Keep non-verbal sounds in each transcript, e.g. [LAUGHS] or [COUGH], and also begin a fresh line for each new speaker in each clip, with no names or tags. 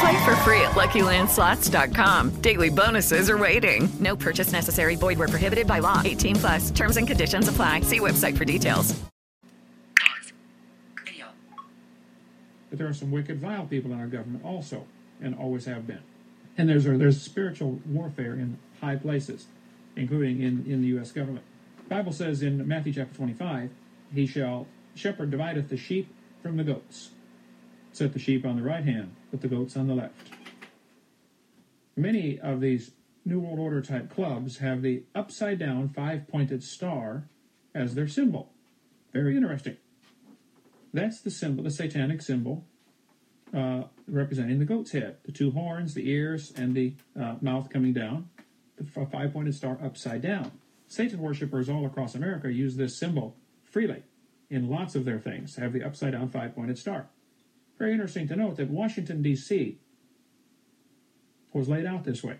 Play for free at LuckyLandSlots.com. Daily bonuses are waiting. No purchase necessary. Void where prohibited by law. 18 plus. Terms and conditions apply. See website for details.
But there are some wicked, vile people in our government also, and always have been. And there's there's spiritual warfare in high places, including in, in the U.S. government. The Bible says in Matthew chapter 25, He shall shepherd divideth the sheep from the goats. Set the sheep on the right hand, but the goats on the left. Many of these New World Order type clubs have the upside down five pointed star as their symbol. Very interesting. That's the symbol, the satanic symbol, uh, representing the goat's head, the two horns, the ears, and the uh, mouth coming down, the five pointed star upside down. Satan worshippers all across America use this symbol freely in lots of their things, have the upside down five pointed star. Very interesting to note that Washington, D.C. was laid out this way.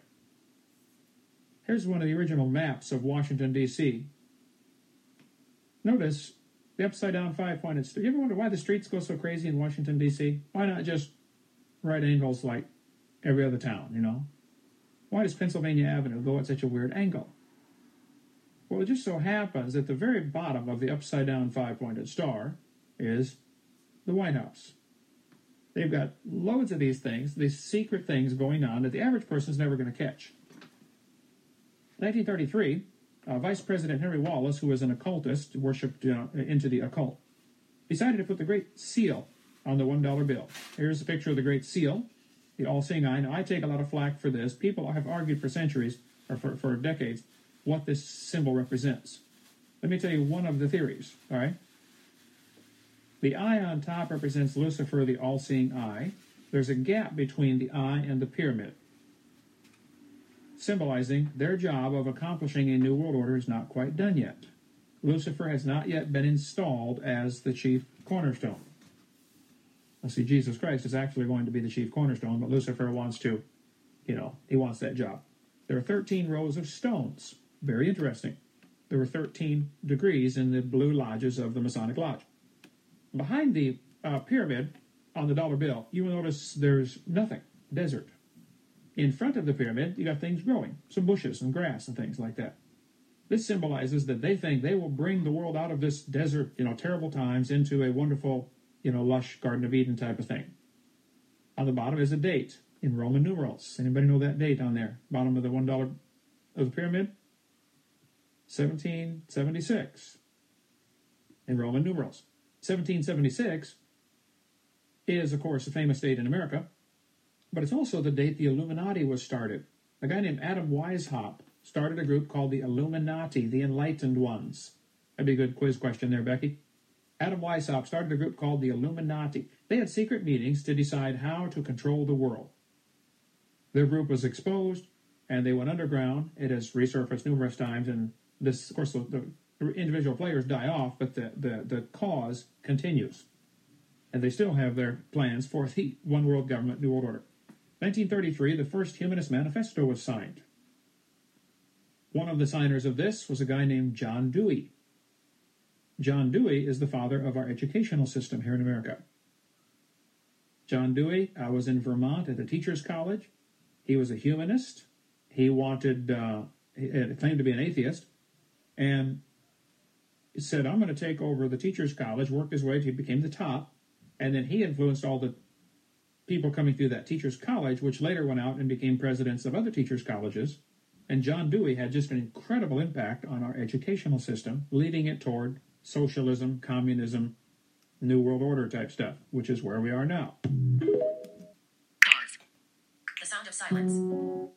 Here's one of the original maps of Washington, D.C. Notice the upside down five pointed star. You ever wonder why the streets go so crazy in Washington, D.C.? Why not just right angles like every other town, you know? Why does Pennsylvania Avenue go at such a weird angle? Well, it just so happens that the very bottom of the upside down five pointed star is the White House. They've got loads of these things, these secret things going on that the average person is never going to catch. 1933, uh, Vice President Henry Wallace, who was an occultist, worshipped uh, into the occult, decided to put the Great Seal on the $1 bill. Here's a picture of the Great Seal, the all seeing eye. Now, I take a lot of flack for this. People have argued for centuries, or for, for decades, what this symbol represents. Let me tell you one of the theories, all right? The eye on top represents Lucifer, the all seeing eye. There's a gap between the eye and the pyramid, symbolizing their job of accomplishing a new world order is not quite done yet. Lucifer has not yet been installed as the chief cornerstone. Let's see, Jesus Christ is actually going to be the chief cornerstone, but Lucifer wants to, you know, he wants that job. There are 13 rows of stones. Very interesting. There were 13 degrees in the blue lodges of the Masonic Lodge. Behind the uh, pyramid on the dollar bill, you will notice there's nothing, desert. In front of the pyramid, you got things growing, some bushes and grass and things like that. This symbolizes that they think they will bring the world out of this desert, you know, terrible times into a wonderful, you know, lush Garden of Eden type of thing. On the bottom is a date in Roman numerals. Anybody know that date on there? Bottom of the one dollar of the pyramid? 1776 in Roman numerals. 1776 is, of course, a famous date in America, but it's also the date the Illuminati was started. A guy named Adam Weishaupt started a group called the Illuminati, the Enlightened Ones. That'd be a good quiz question there, Becky. Adam Weishaupt started a group called the Illuminati. They had secret meetings to decide how to control the world. Their group was exposed, and they went underground. It has resurfaced numerous times, and this, of course, the, individual players die off, but the, the, the cause continues. And they still have their plans for the one world government, New World Order. 1933, the first Humanist Manifesto was signed. One of the signers of this was a guy named John Dewey. John Dewey is the father of our educational system here in America. John Dewey I was in Vermont at a teacher's college. He was a humanist. He wanted, uh, he claimed to be an atheist, and said, I'm going to take over the teacher's college, worked his way to became the top, and then he influenced all the people coming through that teacher's college, which later went out and became presidents of other teachers' colleges. And John Dewey had just an incredible impact on our educational system, leading it toward socialism, communism, New World Order type stuff, which is where we are now.
Pause. The sound of silence.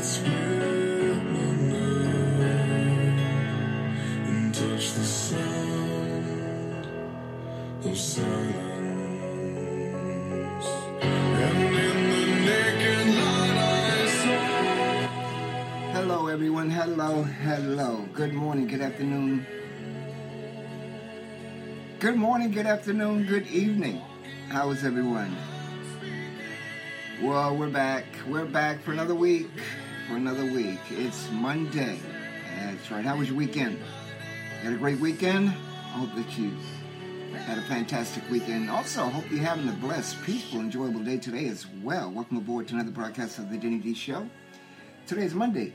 Hello, everyone. Hello, hello. Good morning, good afternoon. Good morning, good afternoon, good evening. How is everyone? Well, we're back. We're back for another week. For another week. It's Monday. That's right. How was your weekend? You had a great weekend? I hope that you had a fantastic weekend. Also, I hope you're having a blessed, peaceful, enjoyable day today as well. Welcome aboard to another broadcast of the Denny D Show. Today is Monday,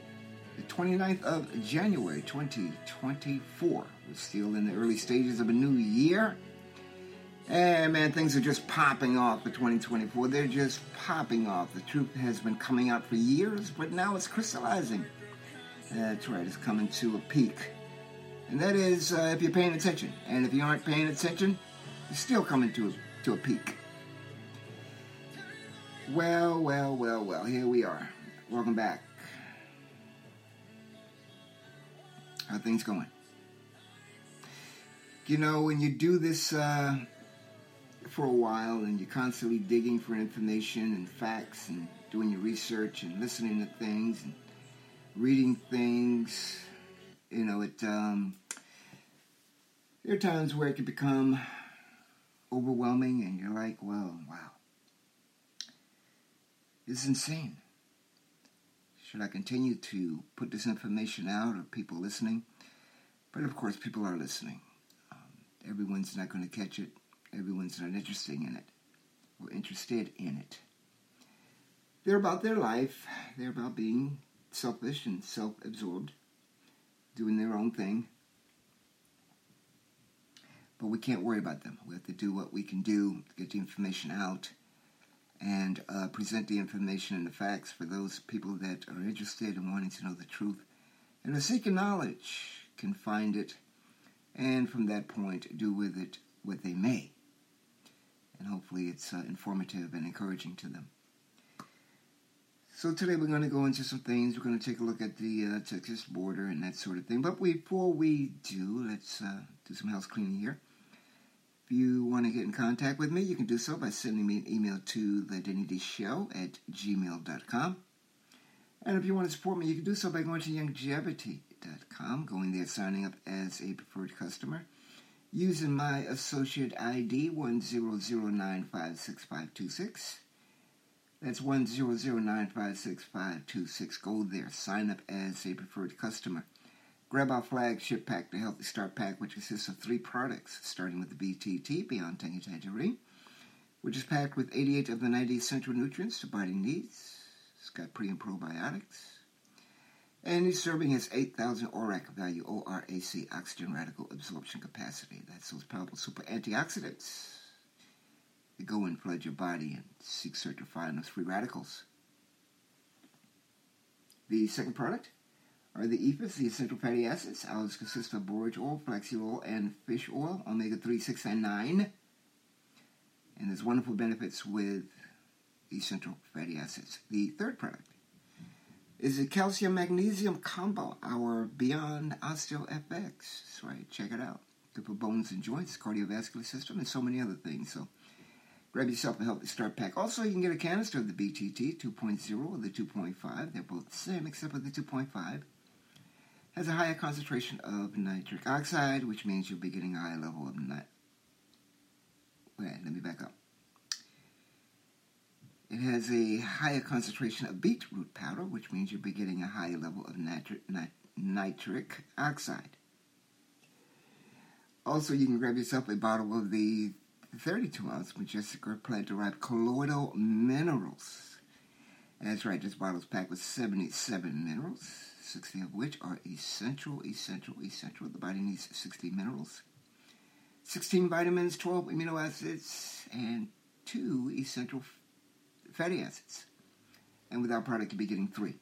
the 29th of January 2024. We're still in the early stages of a new year. And man, things are just popping off for 2024. They're just popping off. The truth has been coming out for years, but now it's crystallizing. That's right, it's coming to a peak. And that is uh, if you're paying attention. And if you aren't paying attention, it's still coming to a, to a peak. Well, well, well, well, here we are. Welcome back. How things going? You know, when you do this uh, for a while and you're constantly digging for information and facts and doing your research and listening to things and reading things, you know, it um, there are times where it can become overwhelming and you're like, well, wow, this is insane. Should I continue to put this information out? Are people listening? But of course, people are listening. Um, everyone's not going to catch it. Everyone's not interested in it or interested in it. They're about their life. They're about being selfish and self-absorbed, doing their own thing. But we can't worry about them. We have to do what we can do to get the information out and uh, present the information and the facts for those people that are interested in wanting to know the truth and are seeking knowledge can find it and from that point do with it what they may. And hopefully it's uh, informative and encouraging to them. So today we're going to go into some things. We're going to take a look at the uh, Texas border and that sort of thing. But before we do, let's uh, do some house cleaning here. If you want to get in contact with me, you can do so by sending me an email to the Denny D Show at gmail.com. And if you want to support me, you can do so by going to youngevity.com, going there, signing up as a preferred customer, using my associate ID 10095656. That's 10095656. Go there, sign up as a preferred customer. Grab our flagship pack, the Healthy Start Pack, which consists of three products, starting with the BTT, Beyond Tangy Tangerine, which is packed with 88 of the 90 essential nutrients to body needs. It's got pre and probiotics. And each serving has 8,000 ORAC value, O-R-A-C, oxygen radical absorption capacity. That's those powerful super antioxidants. that go and flood your body and seek search to find those free radicals. The second product are the EFAs, the essential fatty acids. Ours consist of borage oil, flaxseed oil, and fish oil, omega 3, 6, and 9. And there's wonderful benefits with essential fatty acids. The third product is the calcium magnesium combo, our Beyond Osteo FX. That's right, check it out. Good for bones and joints, cardiovascular system, and so many other things. So grab yourself a healthy start pack. Also, you can get a canister of the BTT 2.0 or the 2.5. They're both the same, except for the 2.5 has a higher concentration of nitric oxide, which means you'll be getting a higher level of nit. Wait, let me back up. It has a higher concentration of beetroot powder, which means you'll be getting a higher level of nitric, nit- nitric oxide. Also, you can grab yourself a bottle of the 32 ounce Majestic plant derived colloidal minerals. That's right, this bottle is packed with 77 minerals, 60 of which are essential, essential, essential. The body needs 60 minerals, 16 vitamins, 12 amino acids, and two essential fatty acids. And with our product, you'll be getting three.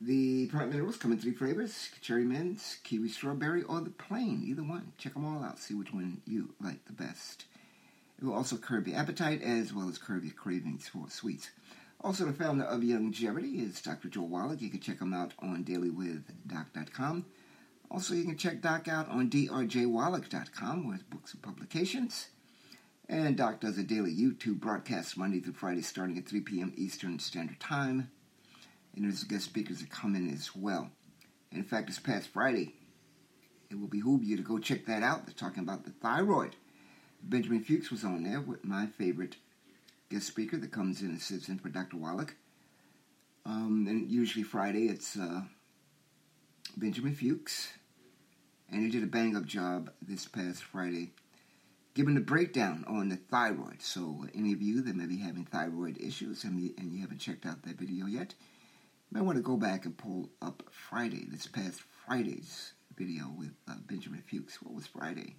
The plant minerals come in three flavors cherry mint, kiwi strawberry, or the plain. Either one. Check them all out. See which one you like the best. It will also curb your appetite as well as curb your cravings for sweets. Also, the founder of Youngevity is Dr. Joel Wallach. You can check him out on dailywithdoc.com. Also, you can check Doc out on drjwallach.com with books and publications. And Doc does a daily YouTube broadcast Monday through Friday starting at 3 p.m. Eastern Standard Time. And there's guest speakers that come in as well. in fact, this past Friday, it will behoove you to go check that out. They're talking about the thyroid. Benjamin Fuchs was on there with my favorite guest speaker that comes in and sits in for Dr. Wallach. Um, and usually Friday it's uh, Benjamin Fuchs. And he did a bang up job this past Friday giving a breakdown on the thyroid. So, any of you that may be having thyroid issues and you, and you haven't checked out that video yet, you might want to go back and pull up Friday, this past Friday's video with uh, Benjamin Fuchs. What was Friday?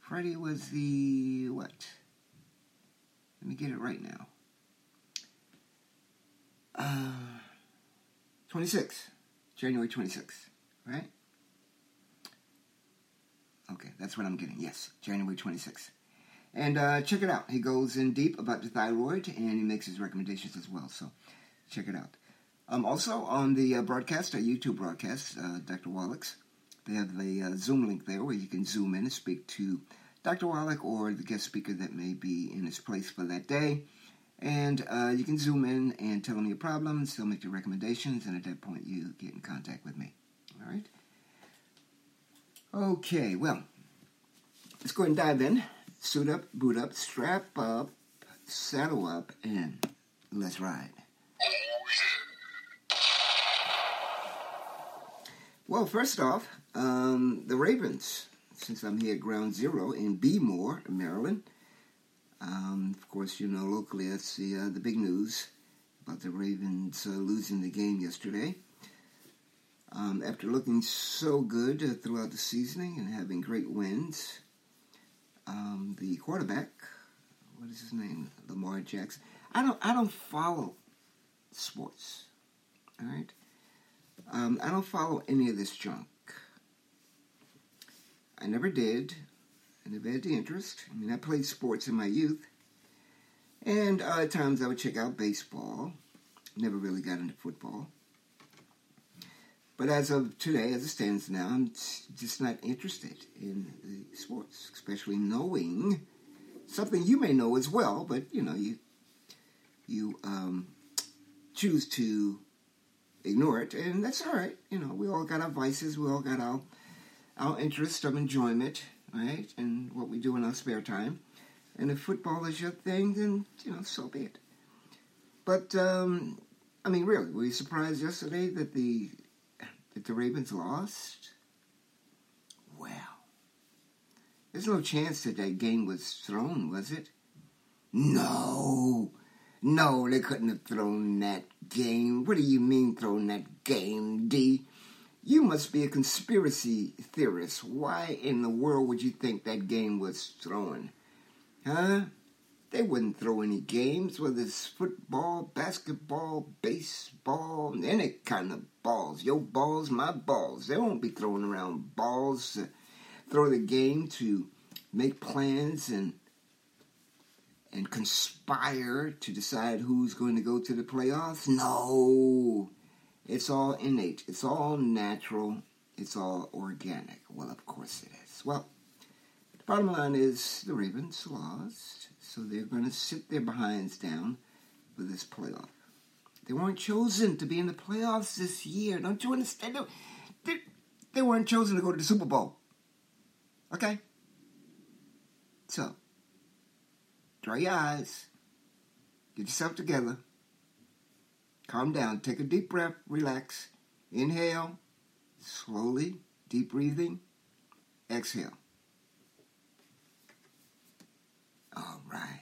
Friday was the what? Let me get it right now. Uh, 26, January 26th, right? Okay, that's what I'm getting. Yes, January 26th. And uh, check it out. He goes in deep about the thyroid and he makes his recommendations as well. So check it out. Um, also on the uh, broadcast, our YouTube broadcast, uh, Dr. Wallach's, they have a uh, Zoom link there where you can zoom in and speak to Dr. Wallach or the guest speaker that may be in his place for that day. And uh, you can zoom in and tell them your problems, they'll make your recommendations, and at that point you get in contact with me. All right? Okay, well, let's go and dive in. Suit up, boot up, strap up, saddle up, and let's ride. Well, first off, um, the Ravens, since I'm here at Ground Zero in Bmore, Maryland. Um, of course, you know, locally that's the, uh, the big news about the Ravens uh, losing the game yesterday. Um, after looking so good throughout the seasoning and having great wins, um, the quarterback, what is his name, Lamar Jackson. I don't, I don't follow sports. All right, um, I don't follow any of this junk. I never did. I never had the interest. I mean, I played sports in my youth, and uh, at times I would check out baseball. Never really got into football. But as of today, as it stands now, I'm just not interested in the sports, especially knowing something you may know as well. But you know, you you um, choose to ignore it, and that's all right. You know, we all got our vices, we all got our our interest of enjoyment, right, and what we do in our spare time. And if football is your thing, then you know, so be it. But um, I mean, really, were you surprised yesterday that the that the Ravens lost? Well, there's no chance that that game was thrown, was it? No. No, they couldn't have thrown that game. What do you mean thrown that game, D? You must be a conspiracy theorist. Why in the world would you think that game was thrown? Huh? They wouldn't throw any games, whether it's football, basketball, baseball, any kind of balls. Your balls, my balls. They won't be throwing around balls. To throw the game to make plans and and conspire to decide who's going to go to the playoffs. No, it's all innate. It's all natural. It's all organic. Well, of course it is. Well, the bottom line is the Ravens lost, so they're going to sit their behinds down for this playoff. They weren't chosen to be in the playoffs this year. Don't you understand? They, they weren't chosen to go to the Super Bowl. Okay? So, dry your eyes, get yourself together, calm down, take a deep breath, relax, inhale, slowly, deep breathing, exhale. All right.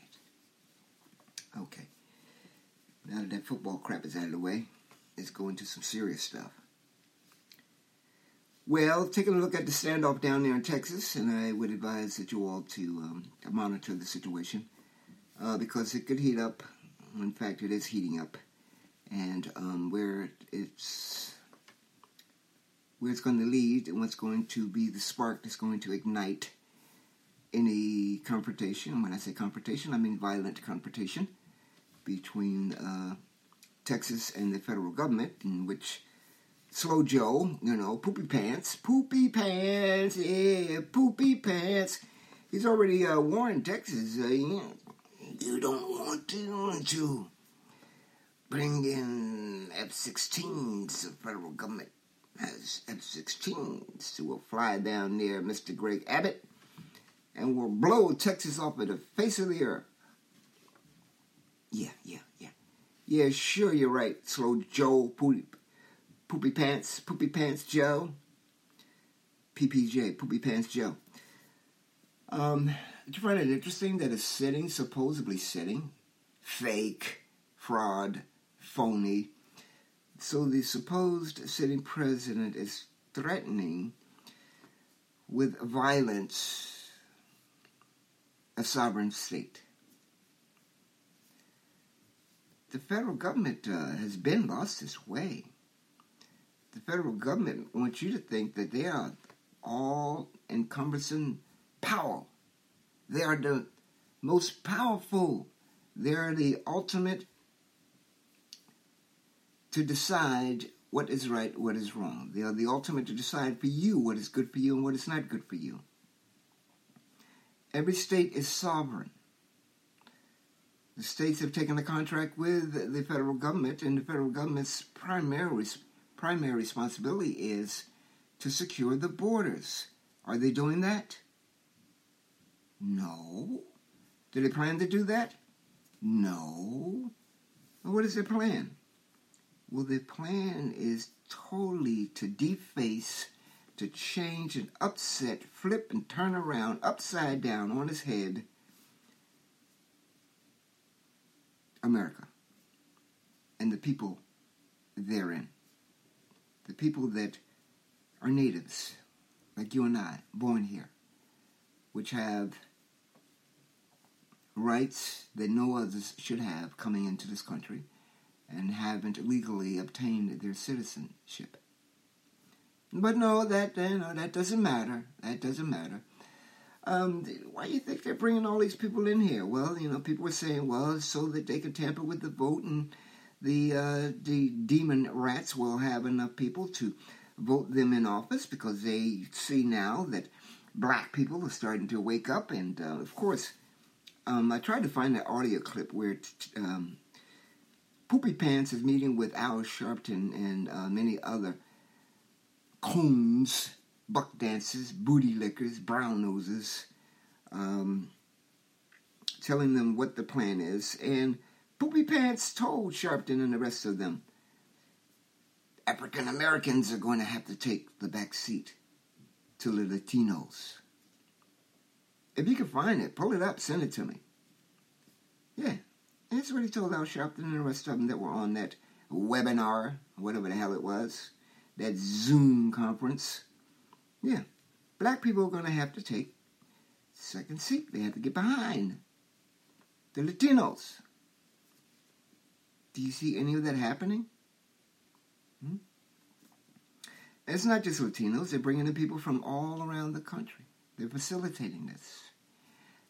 Okay. Now that that football crap is out of the way, let's go into some serious stuff. Well, taking a look at the standoff down there in Texas, and I would advise that you all to um, monitor the situation uh, because it could heat up. In fact, it is heating up, and um, where it's where it's going to lead and what's going to be the spark that's going to ignite any confrontation. When I say confrontation, I mean violent confrontation between uh, Texas and the federal government, in which Slow Joe, you know, Poopy Pants, Poopy Pants, yeah, Poopy Pants. He's already uh, warned Texas, uh, you don't want to, to bring in F-16s. The federal government has F-16s who will fly down near Mr. Greg Abbott and will blow Texas off of the face of the earth. Yeah, yeah, yeah. Yeah, sure, you're right, Slow Joe, Poopy, Poopy Pants, Poopy Pants Joe. PPJ, Poopy Pants Joe. Um, did you find it interesting that a sitting, supposedly sitting, fake, fraud, phony, so the supposed sitting president is threatening with violence a sovereign state. The federal government uh, has been lost its way. The federal government wants you to think that they are all encompassing power. They are the most powerful. They are the ultimate to decide what is right, what is wrong. They are the ultimate to decide for you what is good for you and what is not good for you. Every state is sovereign. The states have taken a contract with the federal government, and the federal government's primary primary responsibility is to secure the borders. Are they doing that? No. Do they plan to do that? No. What is their plan? Well, their plan is totally to deface, to change and upset, flip and turn around, upside down on his head, America and the people therein. The people that are natives, like you and I, born here, which have rights that no others should have coming into this country and haven't legally obtained their citizenship. But no, that you know, that doesn't matter. That doesn't matter. Um, why do you think they're bringing all these people in here? Well, you know, people were saying, well, so that they could tamper with the vote, and the uh, the demon rats will have enough people to vote them in office because they see now that black people are starting to wake up, and uh, of course, um, I tried to find that audio clip where. Um, Poopy Pants is meeting with Al Sharpton and uh, many other coons, buck dancers, booty lickers, brown noses, um, telling them what the plan is. And Poopy Pants told Sharpton and the rest of them African Americans are going to have to take the back seat to the Latinos. If you can find it, pull it up, send it to me. Yeah, that's what he told Al Sharpton and the rest of them that were on that webinar, whatever the hell it was, that Zoom conference. Yeah, black people are going to have to take second seat. They have to get behind the Latinos. Do you see any of that happening? Hmm? It's not just Latinos. They're bringing in people from all around the country. They're facilitating this.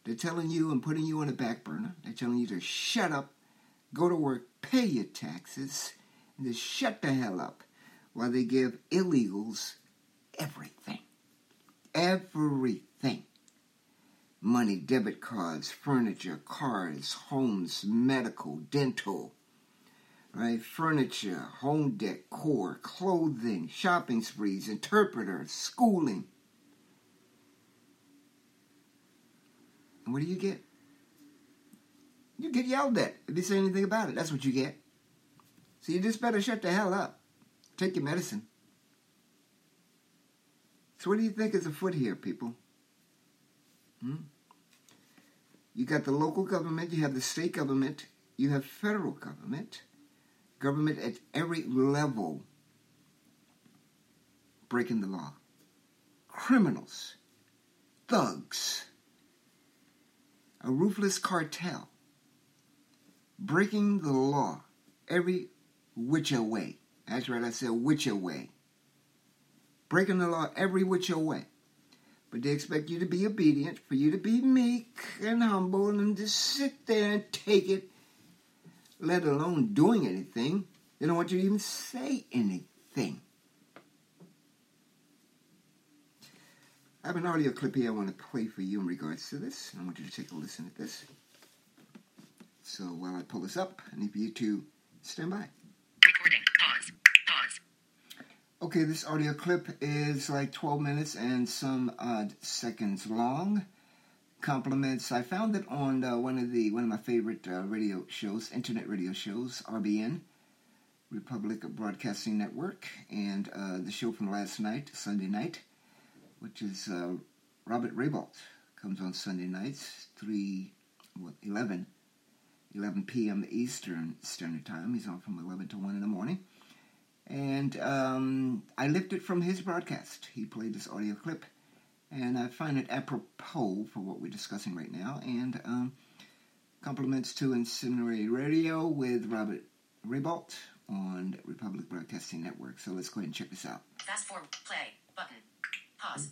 They're telling you and putting you on a back burner. They're telling you to shut up, go to work, pay your taxes, and just shut the hell up while they give illegals everything. Everything. Money, debit cards, furniture, cars, homes, medical, dental, right? Furniture, home decor, clothing, shopping sprees, interpreters, schooling. And what do you get? You get yelled at if you say anything about it. That's what you get. So you just better shut the hell up. Take your medicine. So what do you think is afoot here, people? Hmm? You got the local government, you have the state government, you have federal government, government at every level breaking the law. Criminals, thugs, a ruthless cartel breaking the law every which way. That's right, I said which way. Breaking the law every which way. But they expect you to be obedient, for you to be meek and humble and just sit there and take it, let alone doing anything. They don't want you to even say anything. I have an audio clip here I want to play for you in regards to this. I want you to take a listen at this. So while I pull this up, I need you to stand by.
Recording. Pause. Pause.
Okay, this audio clip is like 12 minutes and some odd seconds long. Compliments. I found it on uh, one of the one of my favorite uh, radio shows, internet radio shows, RBN, Republic Broadcasting Network, and uh, the show from last night, Sunday night, which is uh, Robert Raybould. Comes on Sunday nights, 3, what, 11, 11 p.m. Eastern Standard Time. He's on from 11 to 1 in the morning. And um, I lifted it from his broadcast. He played this audio clip, and I find it apropos for what we're discussing right now. And um, compliments to Incendiary Radio with Robert Raybould on Republic Broadcasting Network. So let's go ahead and check this out.
Fast forward. Play. Button. Pause.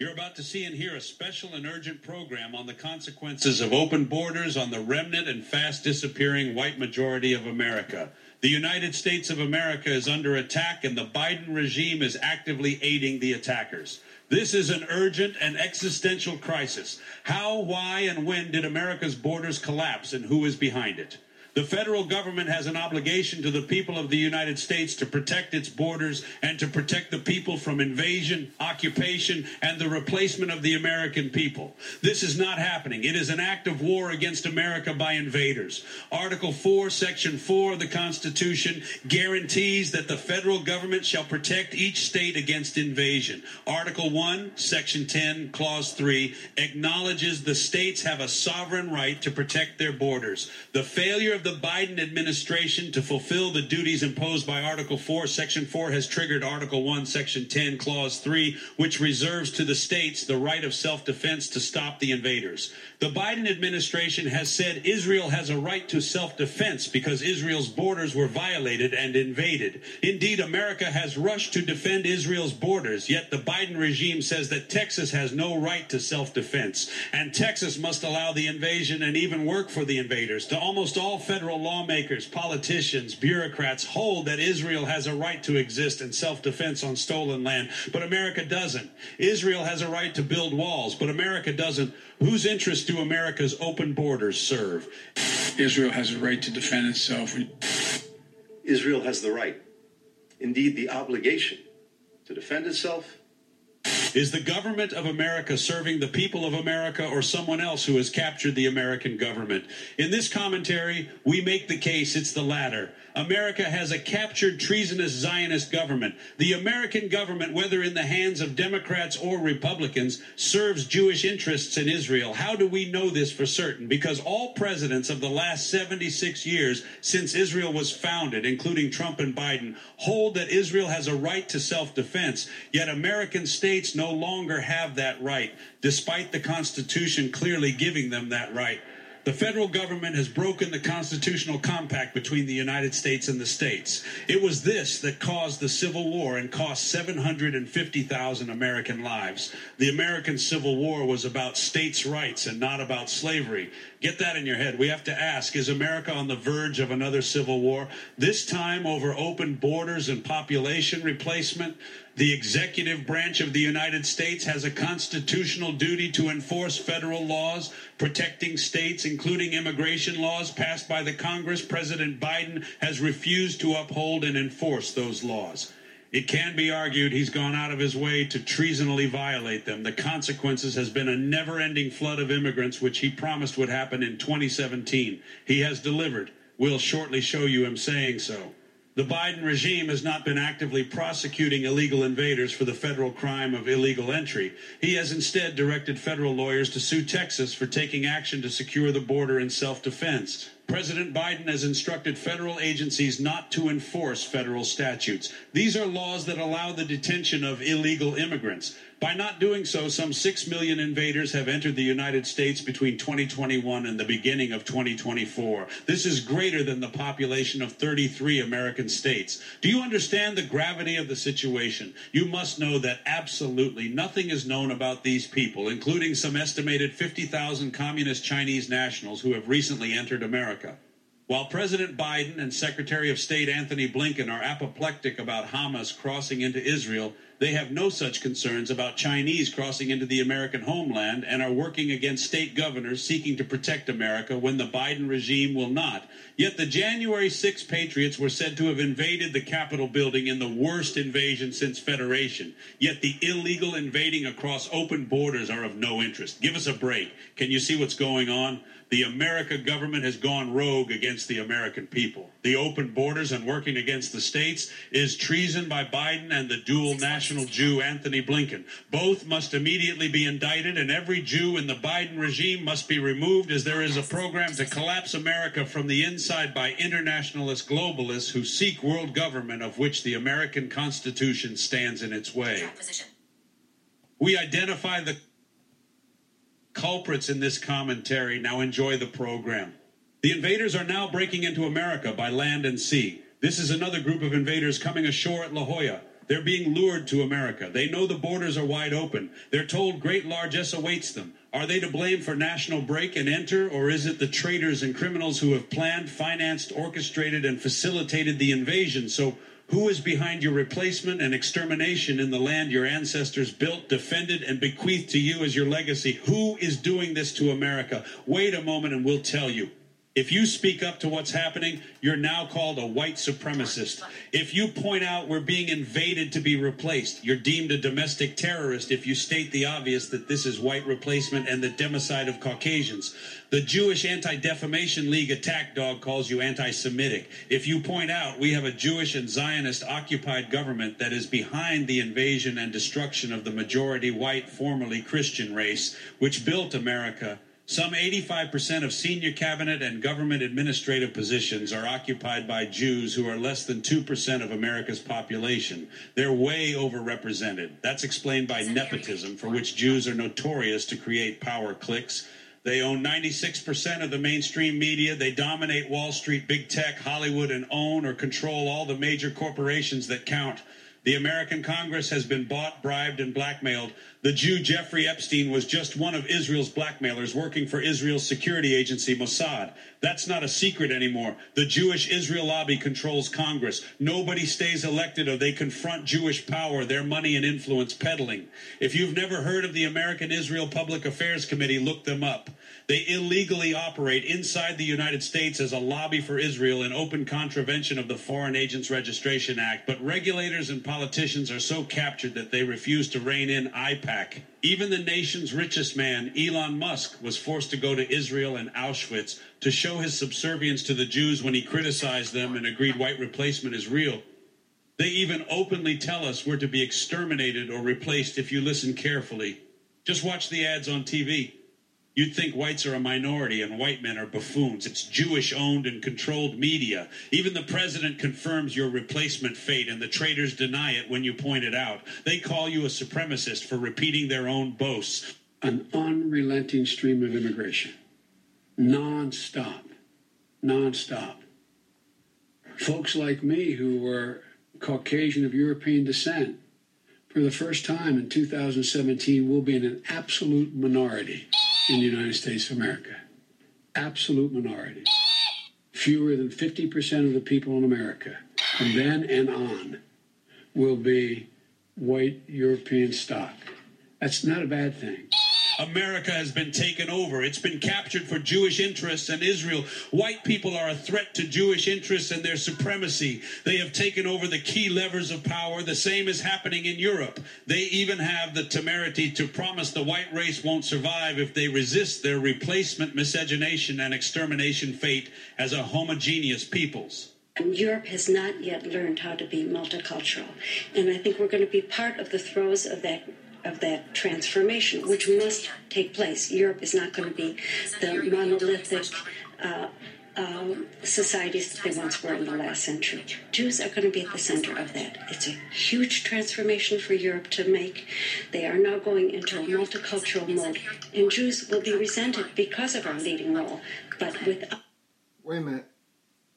You're about to see and hear a special and urgent program on the consequences of open borders on the remnant and fast disappearing white majority of America. The United States of America is under attack, and the Biden regime is actively aiding the attackers. This is an urgent and existential crisis. How, why, and when did America's borders collapse, and who is behind it? The federal government has an obligation to the people of the United States to protect its borders and to protect the people from invasion, occupation, and the replacement of the American people. This is not happening. It is an act of war against America by invaders. Article 4, Section 4 of the Constitution guarantees that the federal government shall protect each state against invasion. Article 1, Section 10, Clause 3 acknowledges the states have a sovereign right to protect their borders. The failure of the Biden administration to fulfill the duties imposed by Article 4, Section 4 has triggered Article 1, Section 10, Clause 3, which reserves to the states the right of self defense to stop the invaders. The Biden administration has said Israel has a right to self defense because Israel's borders were violated and invaded. Indeed, America has rushed to defend Israel's borders, yet the Biden regime says that Texas has no right to self defense, and Texas must allow the invasion and even work for the invaders. To almost all federal lawmakers, politicians, bureaucrats hold that Israel has a right to exist in self defense on stolen land, but America doesn't. Israel has a right to build walls, but America doesn't. Whose interests do America's open borders serve?
Israel has a right to defend itself.
Israel has the right, indeed the obligation, to defend itself
Is the government of America serving the people of America or someone else who has captured the American government? In this commentary, we make the case it's the latter. America has a captured treasonous Zionist government. The American government, whether in the hands of Democrats or Republicans, serves Jewish interests in Israel. How do we know this for certain? Because all presidents of the last 76 years since Israel was founded, including Trump and Biden, hold that Israel has a right to self defense. Yet American states no longer have that right, despite the Constitution clearly giving them that right. The federal government has broken the constitutional compact between the United States and the states. It was this that caused the Civil War and cost 750,000 American lives. The American Civil War was about states' rights and not about slavery. Get that in your head. We have to ask is America on the verge of another civil war? This time over open borders and population replacement? The executive branch of the United States has a constitutional duty to enforce federal laws protecting states, including immigration laws passed by the Congress. President Biden has refused to uphold and enforce those laws. It can be argued he's gone out of his way to treasonably violate them. The consequences has been a never-ending flood of immigrants, which he promised would happen in 2017. He has delivered. We'll shortly show you him saying so. The Biden regime has not been actively prosecuting illegal invaders for the federal crime of illegal entry. He has instead directed federal lawyers to sue Texas for taking action to secure the border in self-defense. President Biden has instructed federal agencies not to enforce federal statutes. These are laws that allow the detention of illegal immigrants. By not doing so, some 6 million invaders have entered the United States between 2021 and the beginning of 2024. This is greater than the population of 33 American states. Do you understand the gravity of the situation? You must know that absolutely nothing is known about these people, including some estimated 50,000 communist Chinese nationals who have recently entered America. While President Biden and Secretary of State Anthony Blinken are apoplectic about Hamas crossing into Israel, they have no such concerns about Chinese crossing into the American homeland and are working against state governors seeking to protect America when the Biden regime will not. Yet the January 6 Patriots were said to have invaded the Capitol building in the worst invasion since Federation. Yet the illegal invading across open borders are of no interest. Give us a break. Can you see what's going on? The America government has gone rogue against the American people. The open borders and working against the states is treason by Biden and the dual national Jew Anthony Blinken. Both must immediately be indicted, and every Jew in the Biden regime must be removed as there is a program to collapse America from the inside by internationalist globalists who seek world government of which the American Constitution stands in its way. We identify the culprits in this commentary. Now enjoy the program. The invaders are now breaking into America by land and sea. This is another group of invaders coming ashore at La Jolla. They're being lured to America. They know the borders are wide open. They're told great largesse awaits them. Are they to blame for national break and enter, or is it the traitors and criminals who have planned, financed, orchestrated, and facilitated the invasion? So, who is behind your replacement and extermination in the land your ancestors built, defended, and bequeathed to you as your legacy? Who is doing this to America? Wait a moment and we'll tell you. If you speak up to what's happening, you're now called a white supremacist. If you point out we're being invaded to be replaced, you're deemed a domestic terrorist if you state the obvious that this is white replacement and the democide of Caucasians. The Jewish Anti Defamation League attack dog calls you anti Semitic. If you point out we have a Jewish and Zionist occupied government that is behind the invasion and destruction of the majority white, formerly Christian race, which built America, some 85% of senior cabinet and government administrative positions are occupied by Jews who are less than 2% of America's population. They're way overrepresented. That's explained by nepotism, for which Jews are notorious to create power cliques. They own 96% of the mainstream media. They dominate Wall Street, big tech, Hollywood, and own or control all the major corporations that count. The American Congress has been bought, bribed, and blackmailed. The Jew Jeffrey Epstein was just one of Israel's blackmailers working for Israel's security agency, Mossad. That's not a secret anymore. The Jewish Israel lobby controls Congress. Nobody stays elected or they confront Jewish power, their money and influence peddling. If you've never heard of the American Israel Public Affairs Committee, look them up. They illegally operate inside the United States as a lobby for Israel in open contravention of the Foreign Agents Registration Act. But regulators and politicians are so captured that they refuse to rein in AIPAC. Even the nation's richest man, Elon Musk, was forced to go to Israel and Auschwitz to show his subservience to the Jews when he criticized them and agreed white replacement is real. They even openly tell us we're to be exterminated or replaced if you listen carefully. Just watch the ads on TV. You'd think whites are a minority and white men are buffoons. It's Jewish owned and controlled media. Even the president confirms your replacement fate, and the traitors deny it when you point it out. They call you a supremacist for repeating their own boasts.
An unrelenting stream of immigration, non-stop, non-stop. Folks like me who were Caucasian of European descent, for the first time in 2017, will be in an absolute minority in the United States of America. Absolute minority. Fewer than 50% of the people in America, from then and on, will be white European stock. That's not a bad thing.
America has been taken over. It's been captured for Jewish interests and Israel. White people are a threat to Jewish interests and their supremacy. They have taken over the key levers of power. The same is happening in Europe. They even have the temerity to promise the white race won't survive if they resist their replacement miscegenation and extermination fate as a homogeneous peoples.
Europe has not yet learned how to be multicultural. And I think we're going to be part of the throes of that of that transformation, which must take place. Europe is not going to be the monolithic uh, um, societies that they once were in the last century. Jews are going to be at the center of that. It's a huge transformation for Europe to make. They are now going into a multicultural mode, and Jews will be resented because of our leading role. But with
Wait a minute.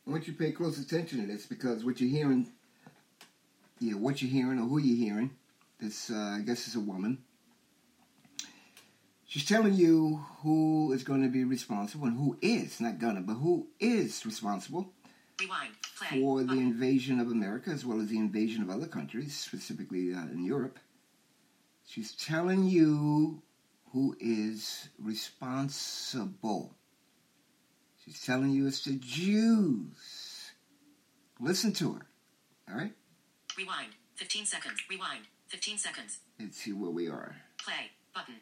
I want you to pay close attention to this because what you're hearing, yeah, what you're hearing or who you're hearing, this, uh, I guess, is a woman. She's telling you who is going to be responsible and who is, not gonna, but who is responsible
Rewind.
For the invasion of America as well as the invasion of other countries, specifically uh, in Europe. She's telling you who is responsible. She's telling you it's the Jews. Listen to her, all right?
Rewind. 15 seconds. Rewind. 15 seconds.
Let's see where we are.
Play. Button.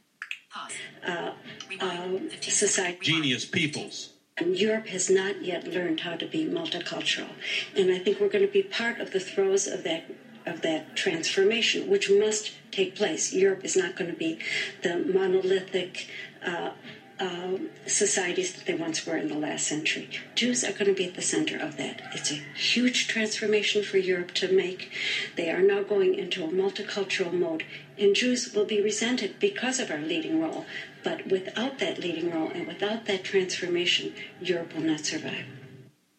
Pause.
uh,
Rewind.
um, society.
Genius peoples.
And Europe has not yet learned how to be multicultural, and I think we're going to be part of the throes of that of that transformation, which must take place. Europe is not going to be the monolithic. Uh, um, societies that they once were in the last century. Jews are going to be at the center of that. It's a huge transformation for Europe to make. They are now going into a multicultural mode, and Jews will be resented because of our leading role. But without that leading role and without that transformation, Europe will not survive.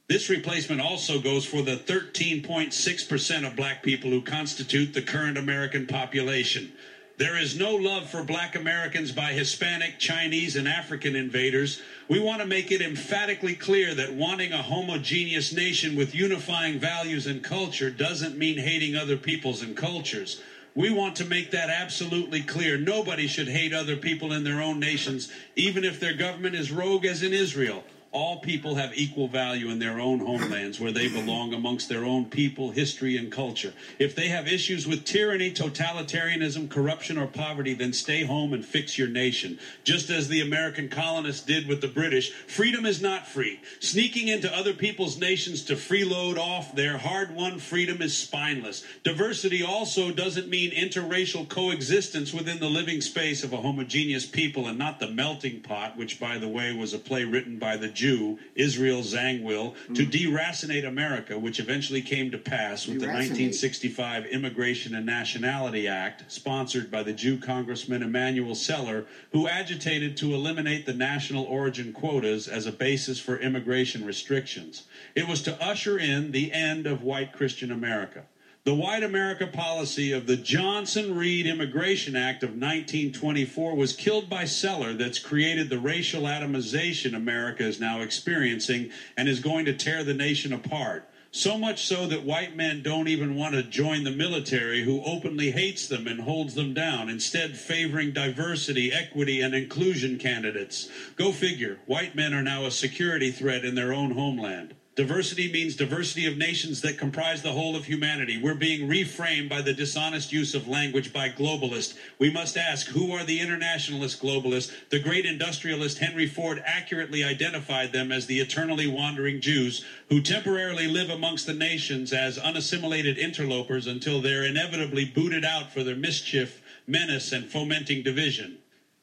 This replacement also goes for the 13.6% of black people who constitute the current American population. There is no love for black Americans by Hispanic, Chinese, and African invaders. We want to make it emphatically clear that wanting a homogeneous nation with unifying values and culture doesn't mean hating other peoples and cultures. We want to make that absolutely clear. Nobody should hate other people in their own nations, even if their government is rogue as in Israel. All people have equal value in their own homelands where they belong amongst their own people, history, and culture. If they have issues with tyranny, totalitarianism, corruption, or poverty, then stay home and fix your nation. Just as the American colonists did with the British, freedom is not free. Sneaking into other people's nations to freeload off their hard won freedom is spineless. Diversity also doesn't mean interracial coexistence within the living space of a homogeneous people and not the melting pot, which, by the way, was a play written by the Jew, Israel Zangwill, to mm. deracinate America, which eventually came to pass with the 1965 Immigration and Nationality Act, sponsored by the Jew Congressman Emanuel Celler, who agitated to eliminate the national origin quotas as a basis for immigration restrictions. It was to usher in the end of white Christian America. The White America policy of the Johnson Reed Immigration Act of 1924 was killed by Celler that's created the racial atomization America is now experiencing and is going to tear the nation apart. So much so that white men don't even want to join the military, who openly hates them and holds them down, instead, favoring diversity, equity, and inclusion candidates. Go figure, white men are now a security threat in their own homeland. Diversity means diversity of nations that comprise the whole of humanity. We're being reframed by the dishonest use of language by globalists. We must ask who are the internationalist globalists? The great industrialist Henry Ford accurately identified them as the eternally wandering Jews who temporarily live amongst the nations as unassimilated interlopers until they're inevitably booted out for their mischief, menace, and fomenting division.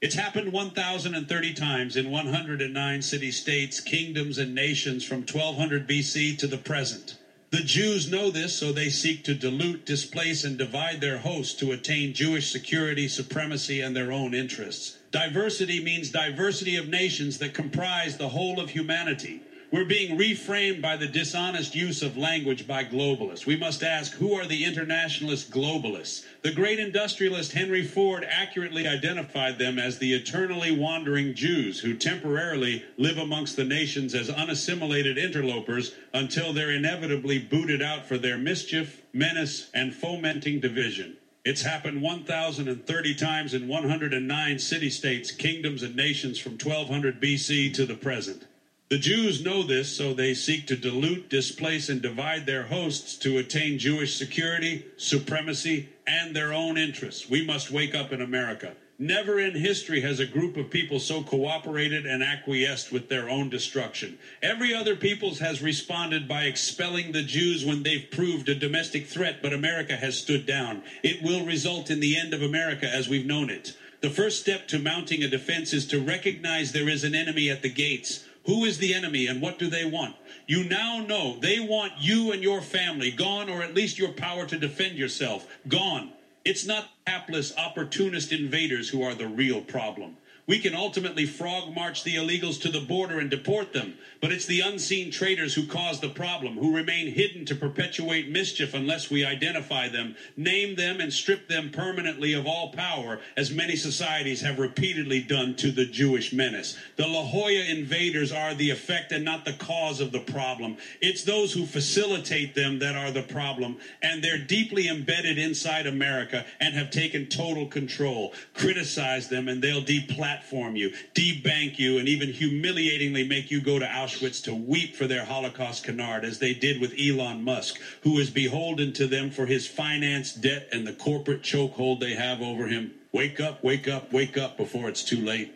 It's happened 1,030 times in 109 city states, kingdoms, and nations from 1200 BC to the present. The Jews know this, so they seek to dilute, displace, and divide their hosts to attain Jewish security, supremacy, and their own interests. Diversity means diversity of nations that comprise the whole of humanity. We're being reframed by the dishonest use of language by globalists. We must ask who are the internationalist globalists? The great industrialist Henry Ford accurately identified them as the eternally wandering Jews who temporarily live amongst the nations as unassimilated interlopers until they're inevitably booted out for their mischief, menace, and fomenting division. It's happened 1,030 times in 109 city states, kingdoms, and nations from 1200 BC to the present. The Jews know this, so they seek to dilute, displace, and divide their hosts to attain Jewish security, supremacy, and their own interests. We must wake up in America. Never in history has a group of people so cooperated and acquiesced with their own destruction. Every other peoples has responded by expelling the Jews when they've proved a domestic threat, but America has stood down. It will result in the end of America as we've known it. The first step to mounting a defense is to recognize there is an enemy at the gates. Who is the enemy and what do they want? You now know they want you and your family gone, or at least your power to defend yourself gone. It's not hapless, opportunist invaders who are the real problem. We can ultimately frog march the illegals to the border and deport them, but it's the unseen traitors who cause the problem, who remain hidden to perpetuate mischief unless we identify them, name them, and strip them permanently of all power, as many societies have repeatedly done to the Jewish menace. The La Jolla invaders are the effect and not the cause of the problem. It's those who facilitate them that are the problem, and they're deeply embedded inside America and have taken total control. Criticize them, and they'll deplatform you, debank you, and even humiliatingly make you go to Auschwitz to weep for their Holocaust canard, as they did with Elon Musk, who is beholden to them for his finance debt and the corporate chokehold they have over him. Wake up, wake up, wake up before it's too late.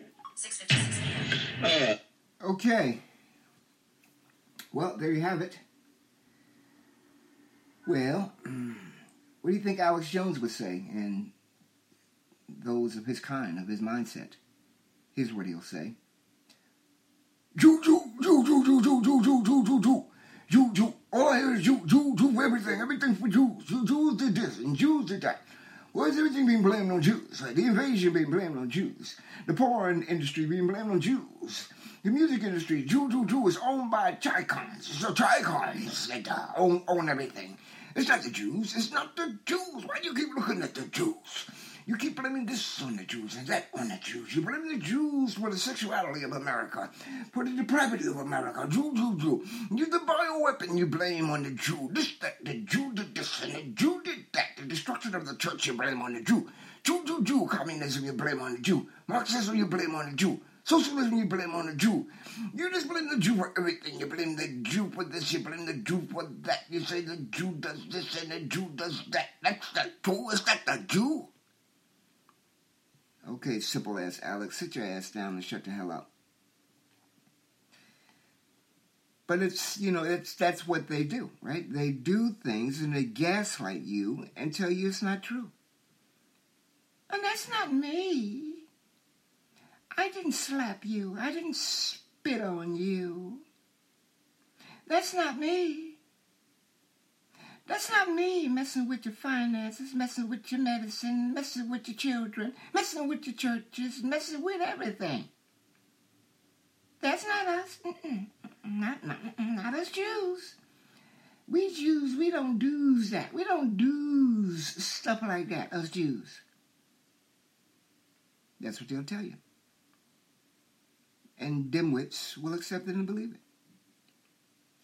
Uh, Okay. Well, there you have it. Well, what do you think Alex Jones would say and those of his kind, of his mindset? Here's what he'll say.
Jew, Jew, Jew, Jew, Jew, Jew, Jew, Jew, Jew, Jew, Jew, Jew. All I hear is Jew, Jew, Jew, everything. Everything for Jews. Jews did this and Jews did that. Why is everything being blamed on Jews? Like the invasion being blamed on Jews. The porn industry being blamed on Jews. The music industry, Jew, Jew, Jew, is owned by ChiComs. So ChiComs that uh, own, own everything. It's not the Jews. It's not the Jews. Why do you keep looking at the Jews? You keep blaming this on the Jews and that on the Jews. You blame the Jews for the sexuality of America, for the depravity of America. Jew, Jew, Jew. You the bioweapon you blame on the Jew. This, that, the Jew did this and the Jew did that. The destruction of the church you blame on the Jew. Jew, Jew, Jew. Communism you blame on the Jew. Marxism you blame on the Jew. Socialism you blame on the Jew. You just blame the Jew for everything. You blame the Jew for this, you blame the Jew for that. You say the Jew does this and the Jew does that. That's the Jew. Is that the Jew?
Okay, simple ass Alex, sit your ass down and shut the hell up. But it's you know it's that's what they do, right? They do things and they gaslight you and tell you it's not true.
And that's not me. I didn't slap you. I didn't spit on you. That's not me. That's not me messing with your finances, messing with your medicine, messing with your children, messing with your churches, messing with everything. That's not us. Not, not, not us Jews. We Jews, we don't do that. We don't do stuff like that, us Jews.
That's what they'll tell you. And dimwits will accept it and believe it.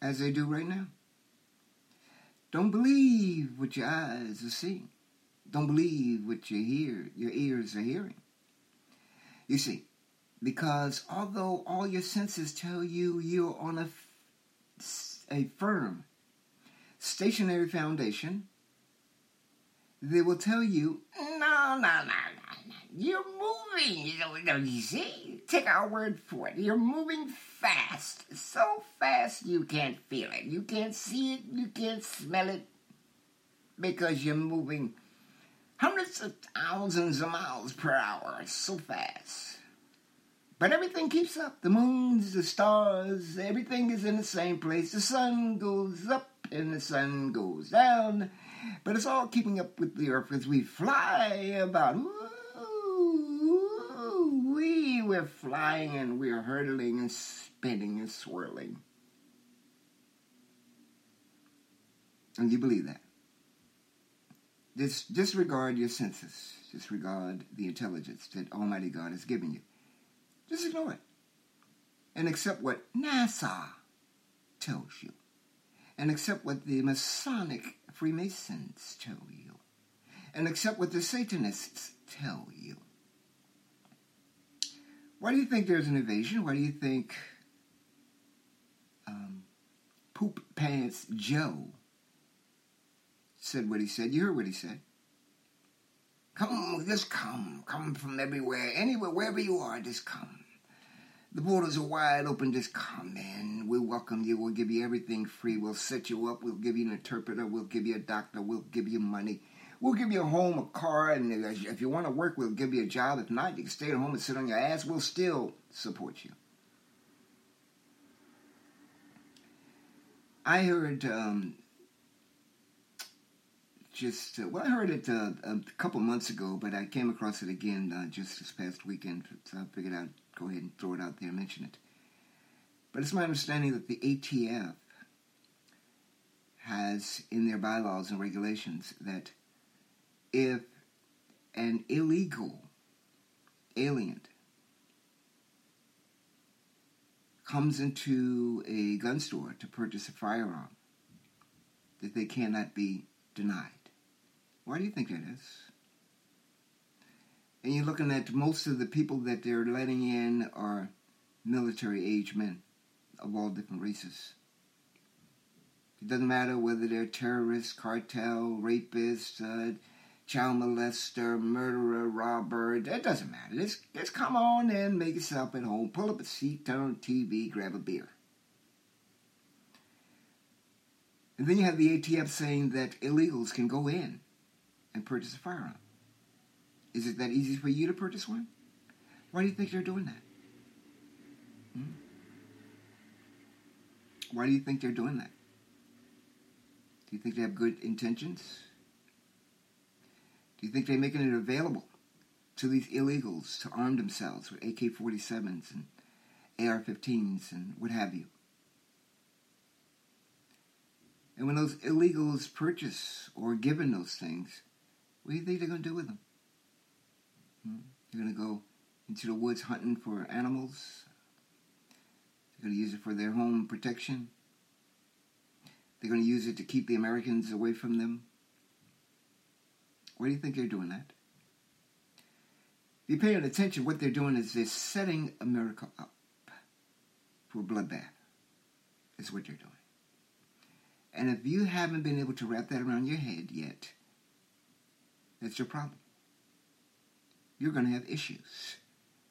As they do right now.
Don't believe what your eyes are seeing. Don't believe what you hear, your ears are hearing. You see, because although all your senses tell you you're on a, a firm, stationary foundation, they will tell you, no, no, no, no, no. You're moving. You know, don't you see? Take our word for it. You're moving fast. So fast you can't feel it. You can't see it. You can't smell it. Because you're moving hundreds of thousands of miles per hour. So fast. But everything keeps up. The moons, the stars, everything is in the same place. The sun goes up and the sun goes down. But it's all keeping up with the earth as we fly about. Ooh, we, we're flying and we're hurtling and spinning and swirling. And you believe that. Dis- disregard your senses. Disregard the intelligence that Almighty God has given you. Just ignore it. And accept what NASA tells you. And accept what the Masonic Freemasons tell you. And accept what the Satanists tell you. Why do you think there's an invasion? Why do you think um, Poop Pants Joe said what he said? You heard what he said. Come, just come. Come from everywhere, anywhere, wherever you are, just come. The borders are wide open. Just come in. We'll welcome you. We'll give you everything free. We'll set you up. We'll give you an interpreter. We'll give you a doctor. We'll give you money. We'll give you a home, a car, and if you want to work, we'll give you a job. If not, you can stay at home and sit on your ass. We'll still support you. I heard um, just uh, well, I heard it uh, a couple months ago, but I came across it again uh, just this past weekend, so I figured I'd go ahead and throw it out there and mention it. But it's my understanding that the ATF has in their bylaws and regulations that if an illegal alien comes into a gun store to purchase a firearm, that they cannot be denied. Why do you think that is? And you're looking at most of the people that they're letting in are military age men of all different races. It doesn't matter whether they're terrorists, cartel, rapists, uh, child molester, murderer, robber. It doesn't matter. Just, just come on in, make yourself at home, pull up a seat, turn on TV, grab a beer. And then you have the ATF saying that illegals can go in and purchase a firearm. Is it that easy for you to purchase one? Why do you think they're doing that? Hmm? Why do you think they're doing that? Do you think they have good intentions? Do you think they're making it available to these illegals to arm themselves with AK 47s and AR 15s and what have you? And when those illegals purchase or are given those things, what do you think they're going to do with them? Hmm? They're going to go into the woods hunting for animals. They're going to use it for their home protection. They're going to use it to keep the Americans away from them. Why do you think they're doing that? If you're paying attention, what they're doing is they're setting America up for a bloodbath. Is what they're doing. And if you haven't been able to wrap that around your head yet, that's your problem. You're going to have issues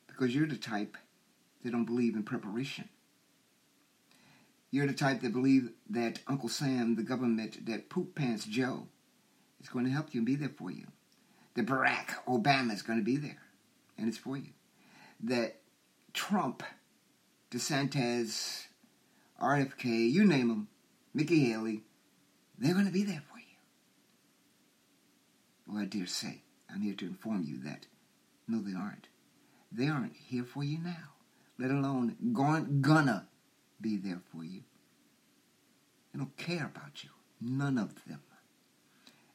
because you're the type that don't believe in preparation. You're the type that believe that Uncle Sam, the government, that Poop Pants Joe is going to help you and be there for you. That Barack Obama is going to be there and it's for you. That Trump, DeSantis, RFK, you name them, Nikki Haley, they're going to be there for you. Well, I dare say, I'm here to inform you that no, they aren't. They aren't here for you now, let alone going, gonna be there for you. They don't care about you. None of them.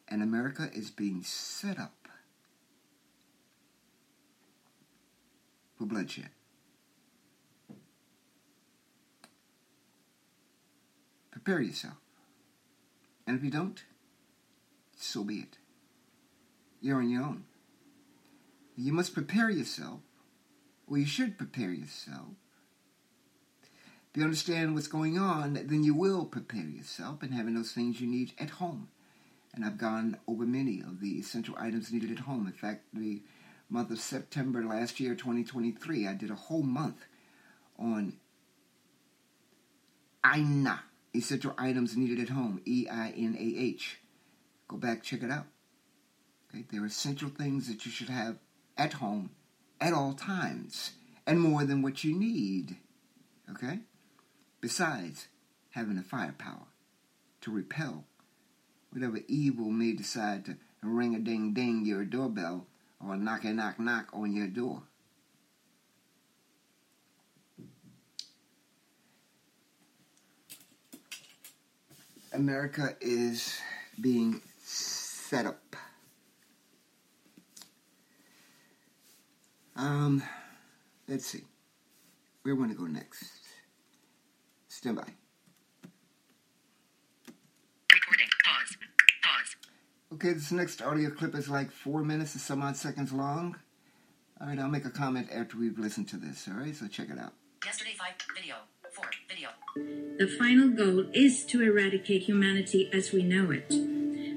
And America is being set up for bloodshed. Prepare yourself. And if you don't, so be it. You're on your own. You must prepare yourself, or you should prepare yourself. If you understand what's going on, then you will prepare yourself and having those things you need at home. And I've gone over many of the essential items needed at home. In fact, the month of September last year, 2023, I did a whole month on EINA, essential items needed at home, E I N A H. Go back, check it out. Okay, there are essential things that you should have at home at all times, and more than what you need. Okay? Besides having the firepower to repel whatever evil may decide to ring a ding ding your doorbell or knock a knock knock on your door. America is being set up. Um, let's see. Where want to go next? Stand by.
Recording. Pause. Pause.
Okay, this next audio clip is like four minutes and some odd seconds long. All right, I'll make a comment after we've listened to this. All right, so check it out.
Yesterday 5. Video. 4. Video.
The final goal is to eradicate humanity as we know it.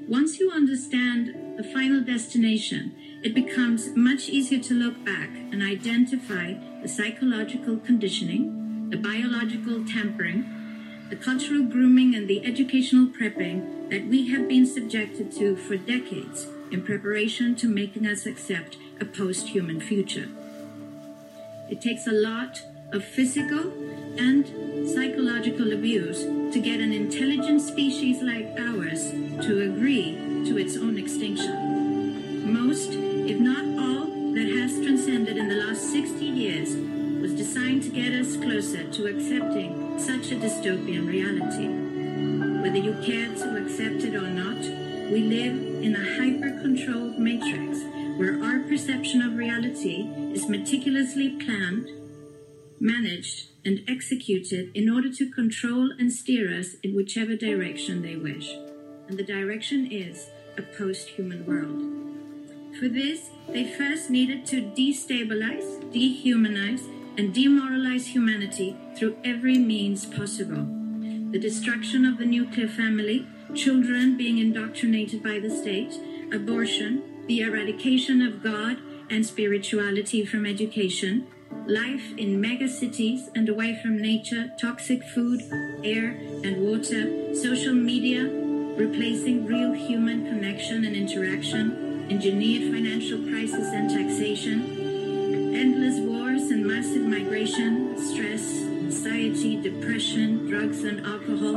Once you understand the final destination, it becomes much easier to look back and identify the psychological conditioning, the biological tampering, the cultural grooming, and the educational prepping that we have been subjected to for decades in preparation to making us accept a post human future. It takes a lot of physical and psychological abuse to get an intelligent species like ours to agree to its own extinction. Most, if not all, that has transcended in the last 60 years was designed to get us closer to accepting such a dystopian reality. Whether you care to accept it or not, we live in a hyper controlled matrix where our perception of reality is meticulously planned managed, and executed in order to control and steer us in whichever direction they wish. And the direction is a post human world. For this, they first needed to destabilize, dehumanize, and demoralize humanity through every means possible. The destruction of the nuclear family, children being indoctrinated by the state, abortion, the eradication of God and spirituality from education, life in mega cities and away from nature, toxic food, air, and water, social media, replacing real human connection and interaction, engineered financial crisis and taxation, endless wars and massive migration, stress, anxiety, depression, drugs and alcohol,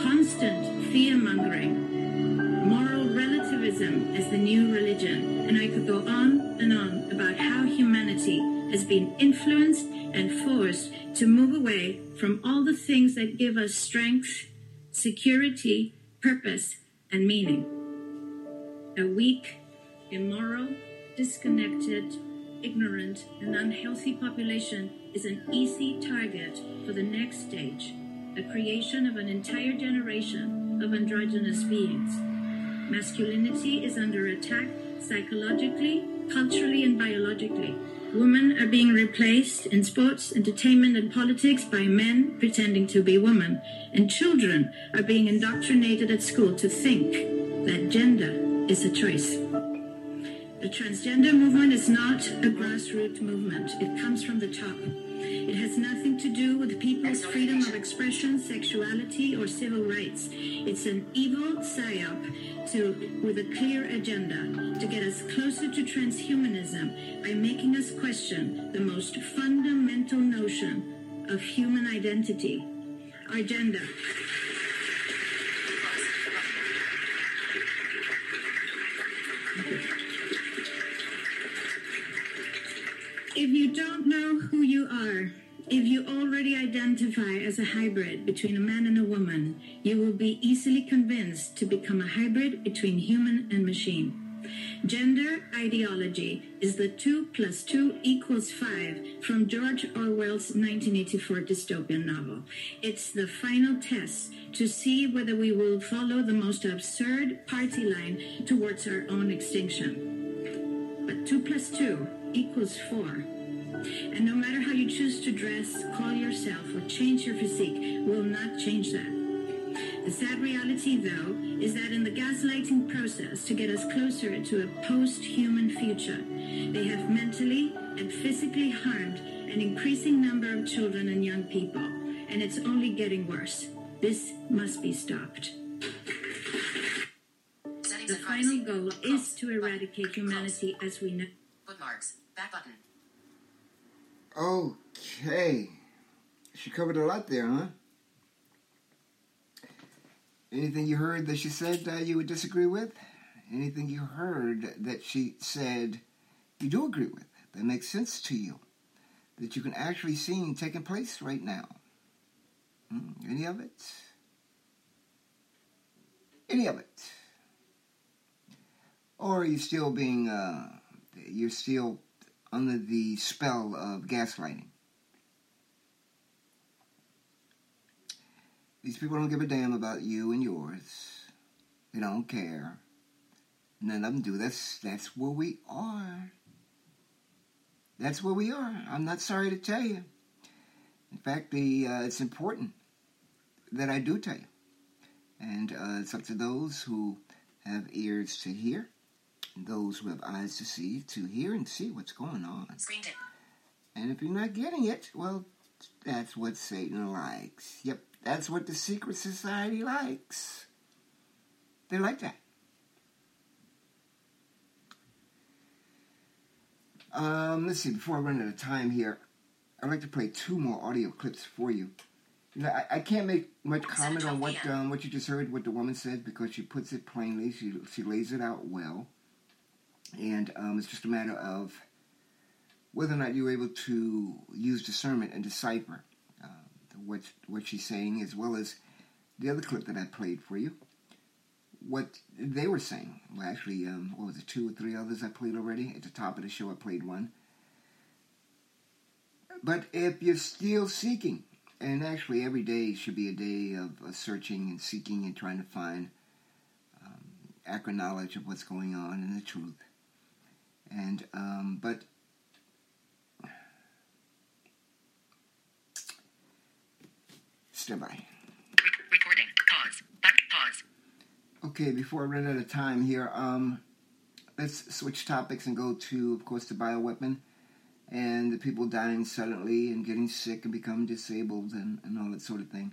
constant fear mongering, moral relativism as the new religion, and I could go on and on about how humanity has been influenced and forced to move away from all the things that give us strength, security, purpose, and meaning. A weak, immoral, disconnected, ignorant, and unhealthy population is an easy target for the next stage the creation of an entire generation of androgynous beings. Masculinity is under attack psychologically, culturally, and biologically. Women are being replaced in sports, entertainment, and politics by men pretending to be women. And children are being indoctrinated at school to think that gender is a choice. The transgender movement is not a grassroots movement, it comes from the top. It has nothing to do with people's freedom of expression, sexuality, or civil rights. It's an evil psyop to, with a clear agenda to get us closer to transhumanism by making us question the most fundamental notion of human identity, our gender. If you don't know who you are, if you already identify as a hybrid between a man and a woman, you will be easily convinced to become a hybrid between human and machine. Gender ideology is the 2 plus 2 equals 5 from George Orwell's 1984 dystopian novel. It's the final test to see whether we will follow the most absurd party line towards our own extinction. But 2 plus 2 equals 4. And no matter how you choose to dress, call yourself, or change your physique, will not change that. The sad reality, though, is that in the gaslighting process to get us closer to a post-human future, they have mentally and physically harmed an increasing number of children and young people, and it's only getting worse. This must be stopped. The final goal is to eradicate humanity as we know.
Bookmarks. Back button.
Okay. She covered a lot there, huh? Anything you heard that she said that you would disagree with? Anything you heard that she said you do agree with, that makes sense to you, that you can actually see taking place right now? Hmm, any of it? Any of it? Or are you still being, uh, you're still under the spell of gaslighting? These people don't give a damn about you and yours. They don't care. None of them do. That's that's where we are. That's where we are. I'm not sorry to tell you. In fact, the uh, it's important that I do tell you, and uh, it's up to those who have ears to hear, those who have eyes to see to hear and see what's going on. And if you're not getting it, well, that's what Satan likes. Yep, that's what the secret society likes. They like that. Um, let's see, before I run out of time here, I'd like to play two more audio clips for you. I, I can't make much comment on what um, what you just heard, what the woman said, because she puts it plainly. She she lays it out well, and um, it's just a matter of whether or not you're able to use discernment and decipher uh, what what she's saying, as well as the other clip that I played for you. What they were saying. Well, actually, um, what was it? Two or three others I played already. At the top of the show, I played one. But if you're still seeking, and actually every day should be a day of uh, searching and seeking and trying to find um, accurate knowledge of what's going on and the truth. And um, but stand by.
Recording. Pause. Back. Pause.
Okay, before I run out of time here, um, let's switch topics and go to, of course, the bioweapon and the people dying suddenly and getting sick and becoming disabled and, and all that sort of thing.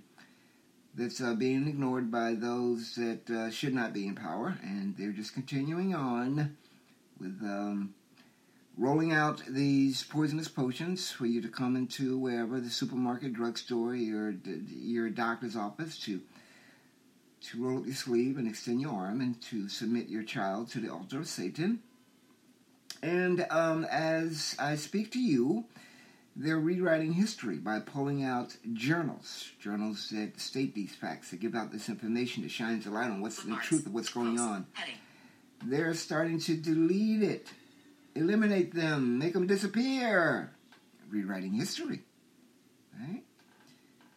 That's uh, being ignored by those that uh, should not be in power, and they're just continuing on with um, rolling out these poisonous potions for you to come into wherever the supermarket, drugstore, your your doctor's office to to roll up your sleeve and extend your arm and to submit your child to the altar of Satan. And um, as I speak to you, they're rewriting history by pulling out journals, journals that state these facts, that give out this information, that shines a light on what's the truth of what's going on.
Heading.
They're starting to delete it, eliminate them, make them disappear. Rewriting history. Right?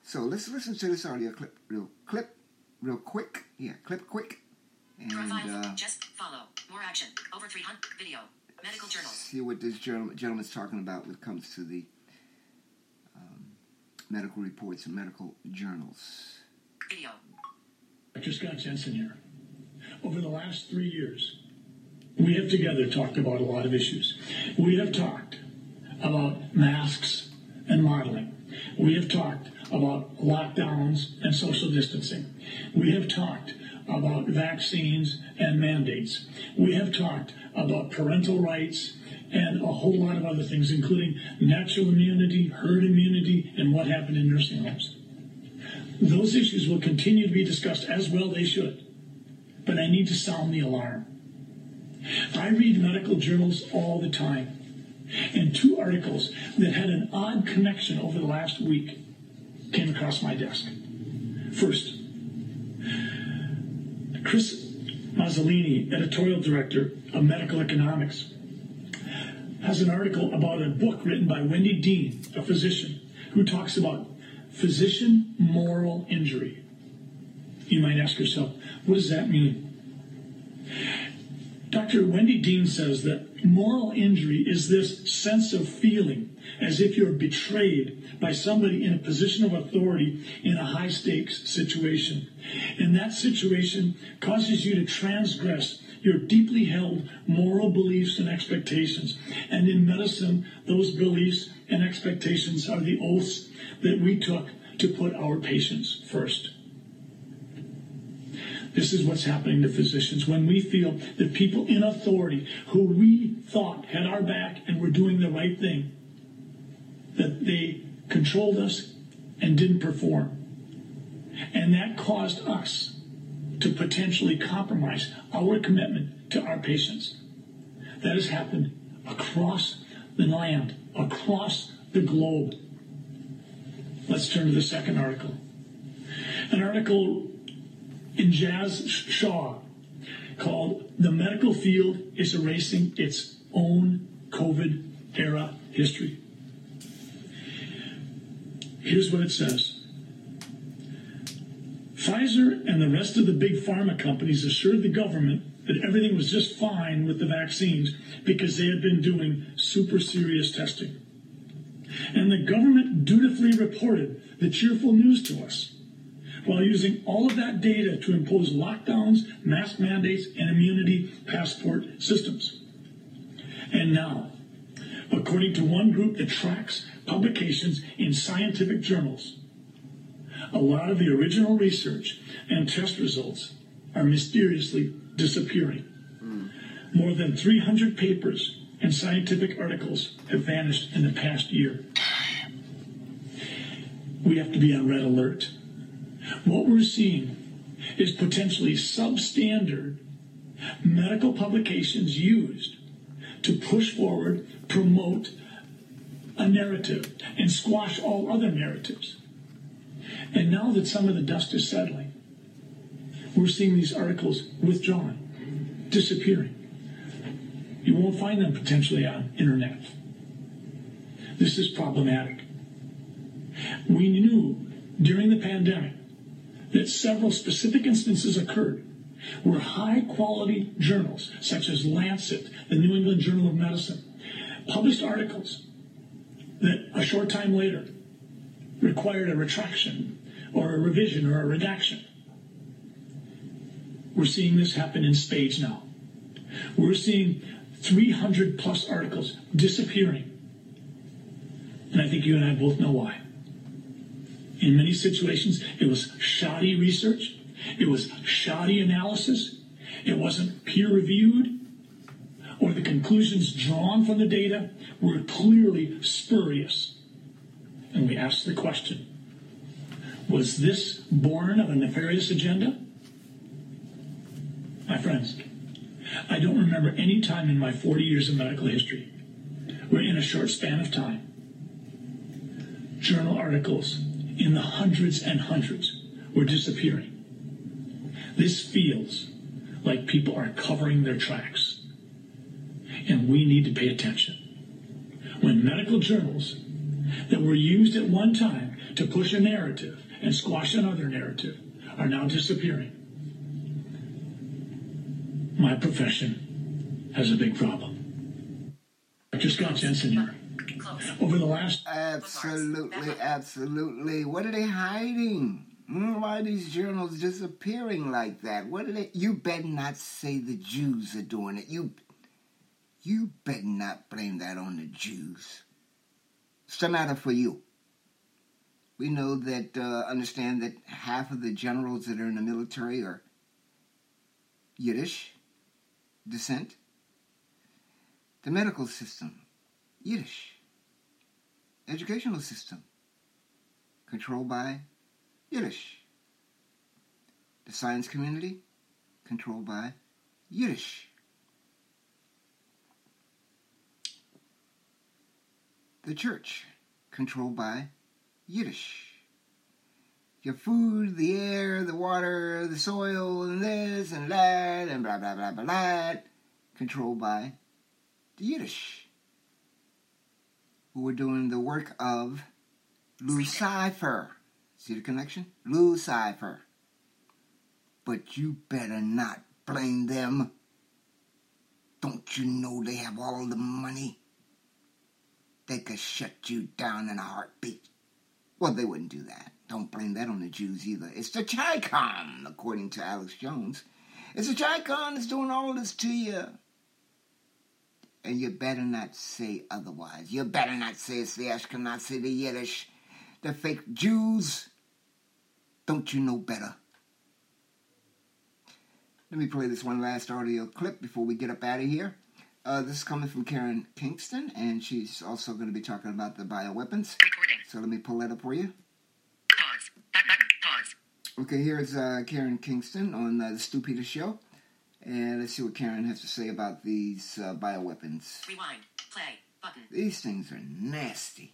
So let's listen to this audio clip real clip real quick. Yeah, clip quick. And
Profile.
uh,
Just follow. More action. Over 300. Video. Medical journals.
see what this gentleman, gentleman's talking about when it comes to the um, medical reports and medical journals.
Video.
Dr. Scott Jensen here. Over the last three years, we have together talked about a lot of issues. We have talked about masks and modeling. We have talked about lockdowns and social distancing. We have talked about vaccines and mandates. We have talked about parental rights and a whole lot of other things, including natural immunity, herd immunity, and what happened in nursing homes. Those issues will continue to be discussed as well they should. But I need to sound the alarm. I read medical journals all the time. And two articles that had an odd connection over the last week came across my desk. First, Chris Mazzolini, editorial director of Medical Economics, has an article about a book written by Wendy Dean, a physician, who talks about physician moral injury. You might ask yourself, what does that mean? Dr. Wendy Dean says that moral injury is this sense of feeling as if you're betrayed by somebody in a position of authority in a high stakes situation. And that situation causes you to transgress your deeply held moral beliefs and expectations. And in medicine, those beliefs and expectations are the oaths that we took to put our patients first. This is what's happening to physicians. When we feel that people in authority who we thought had our back and were doing the right thing, that they controlled us and didn't perform. And that caused us to potentially compromise our commitment to our patients. That has happened across the land, across the globe. Let's turn to the second article. An article Jazz Shaw called The Medical Field is Erasing Its Own COVID Era History. Here's what it says Pfizer and the rest of the big pharma companies assured the government that everything was just fine with the vaccines because they had been doing super serious testing. And the government dutifully reported the cheerful news to us while using all of that data to impose lockdowns, mask mandates, and immunity passport systems. And now, according to one group that tracks publications in scientific journals, a lot of the original research and test results are mysteriously disappearing. More than 300 papers and scientific articles have vanished in the past year. We have to be on red alert. What we're seeing is potentially substandard medical publications used to push forward, promote a narrative, and squash all other narratives. And now that some of the dust is settling, we're seeing these articles withdrawn, disappearing. You won't find them potentially on internet. This is problematic. We knew during the pandemic that several specific instances occurred where high quality journals, such as Lancet, the New England Journal of Medicine, published articles that a short time later required a retraction or a revision or a redaction. We're seeing this happen in spades now. We're seeing 300 plus articles disappearing. And I think you and I both know why. In many situations, it was shoddy research, it was shoddy analysis, it wasn't peer reviewed, or the conclusions drawn from the data were clearly spurious. And we asked the question was this born of a nefarious agenda? My friends, I don't remember any time in my 40 years of medical history where, in a short span of time, journal articles in the hundreds and hundreds were disappearing. This feels like people are covering their tracks. And we need to pay attention. When medical journals that were used at one time to push a narrative and squash another narrative are now disappearing, my profession has a big problem. Dr. Scott Jensen here. Over the last
Absolutely, absolutely. What are they hiding? Hmm, Why are these journals disappearing like that? What are they? You better not say the Jews are doing it. You, you better not blame that on the Jews. The matter for you? We know that, uh, understand that half of the generals that are in the military are Yiddish descent. The medical system, Yiddish. Educational system, controlled by Yiddish. The science community, controlled by Yiddish. The church, controlled by Yiddish. your food, the air, the water, the soil, and this and that, and blah blah blah blah blah, controlled by the Yiddish, who were doing the work of Lucifer. See the connection? Lucifer. But you better not blame them. Don't you know they have all the money? They could shut you down in a heartbeat. Well, they wouldn't do that. Don't blame that on the Jews either. It's the ChiCom, according to Alex Jones. It's the ChiCom that's doing all this to you. And you better not say otherwise. You better not say it's the Ashkenazi, the Yiddish, the fake Jews. Don't you know better? Let me play this one last audio clip before we get up out of here. Uh, this is coming from Karen Kingston, and she's also going to be talking about the bioweapons.
Recording.
So let me pull that up for you.
Pause. Back, back, pause.
Okay, here's uh, Karen Kingston on uh, the Stu Peters Show. And let's see what Karen has to say about these uh, bioweapons.
Rewind. Play. Button.
These things are nasty.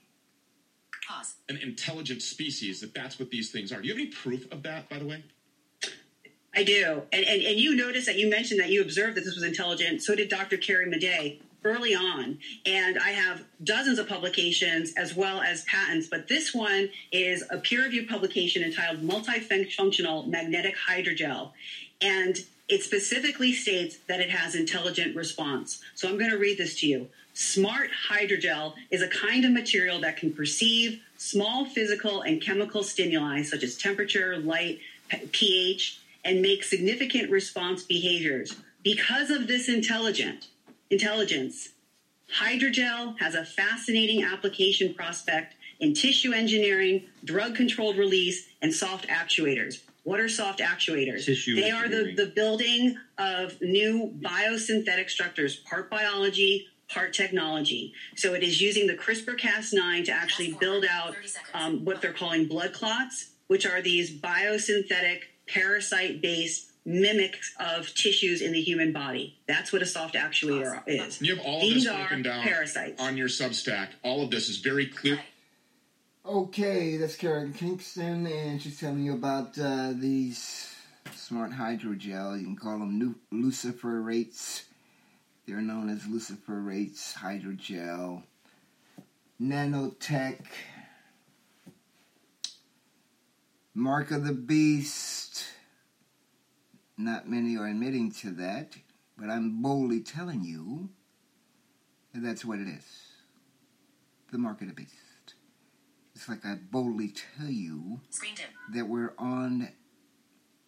Pause.
An intelligent species, that that's what these things are. Do you have any proof of that, by the way?
I do. And, and, and you noticed that you mentioned that you observed that this was intelligent. So did Dr. Carrie Madej early on. And I have dozens of publications as well as patents, but this one is a peer reviewed publication entitled Multifunctional Magnetic Hydrogel. And it specifically states that it has intelligent response. So I'm going to read this to you. Smart hydrogel is a kind of material that can perceive small physical and chemical stimuli such as temperature, light, pH, and make significant response behaviors. Because of this intelligent intelligence, hydrogel has a fascinating application prospect in tissue engineering, drug controlled release, and soft actuators. What are soft actuators?
Tissue
they are the, the building of new biosynthetic structures, part biology, part technology. So it is using the CRISPR Cas9 to actually build out um, what they're calling blood clots, which are these biosynthetic, parasite based mimics of tissues in the human body. That's what a soft actuator is.
You have all of
These
this broken down
parasites.
on your Substack. All of this is very clear.
Okay, that's Karen Kingston, and she's telling you about uh, these smart hydrogel. You can call them luciferates. They're known as luciferates, hydrogel, nanotech, mark of the beast. Not many are admitting to that, but I'm boldly telling you that that's what it is. The mark of the beast. Like I boldly tell you that we're on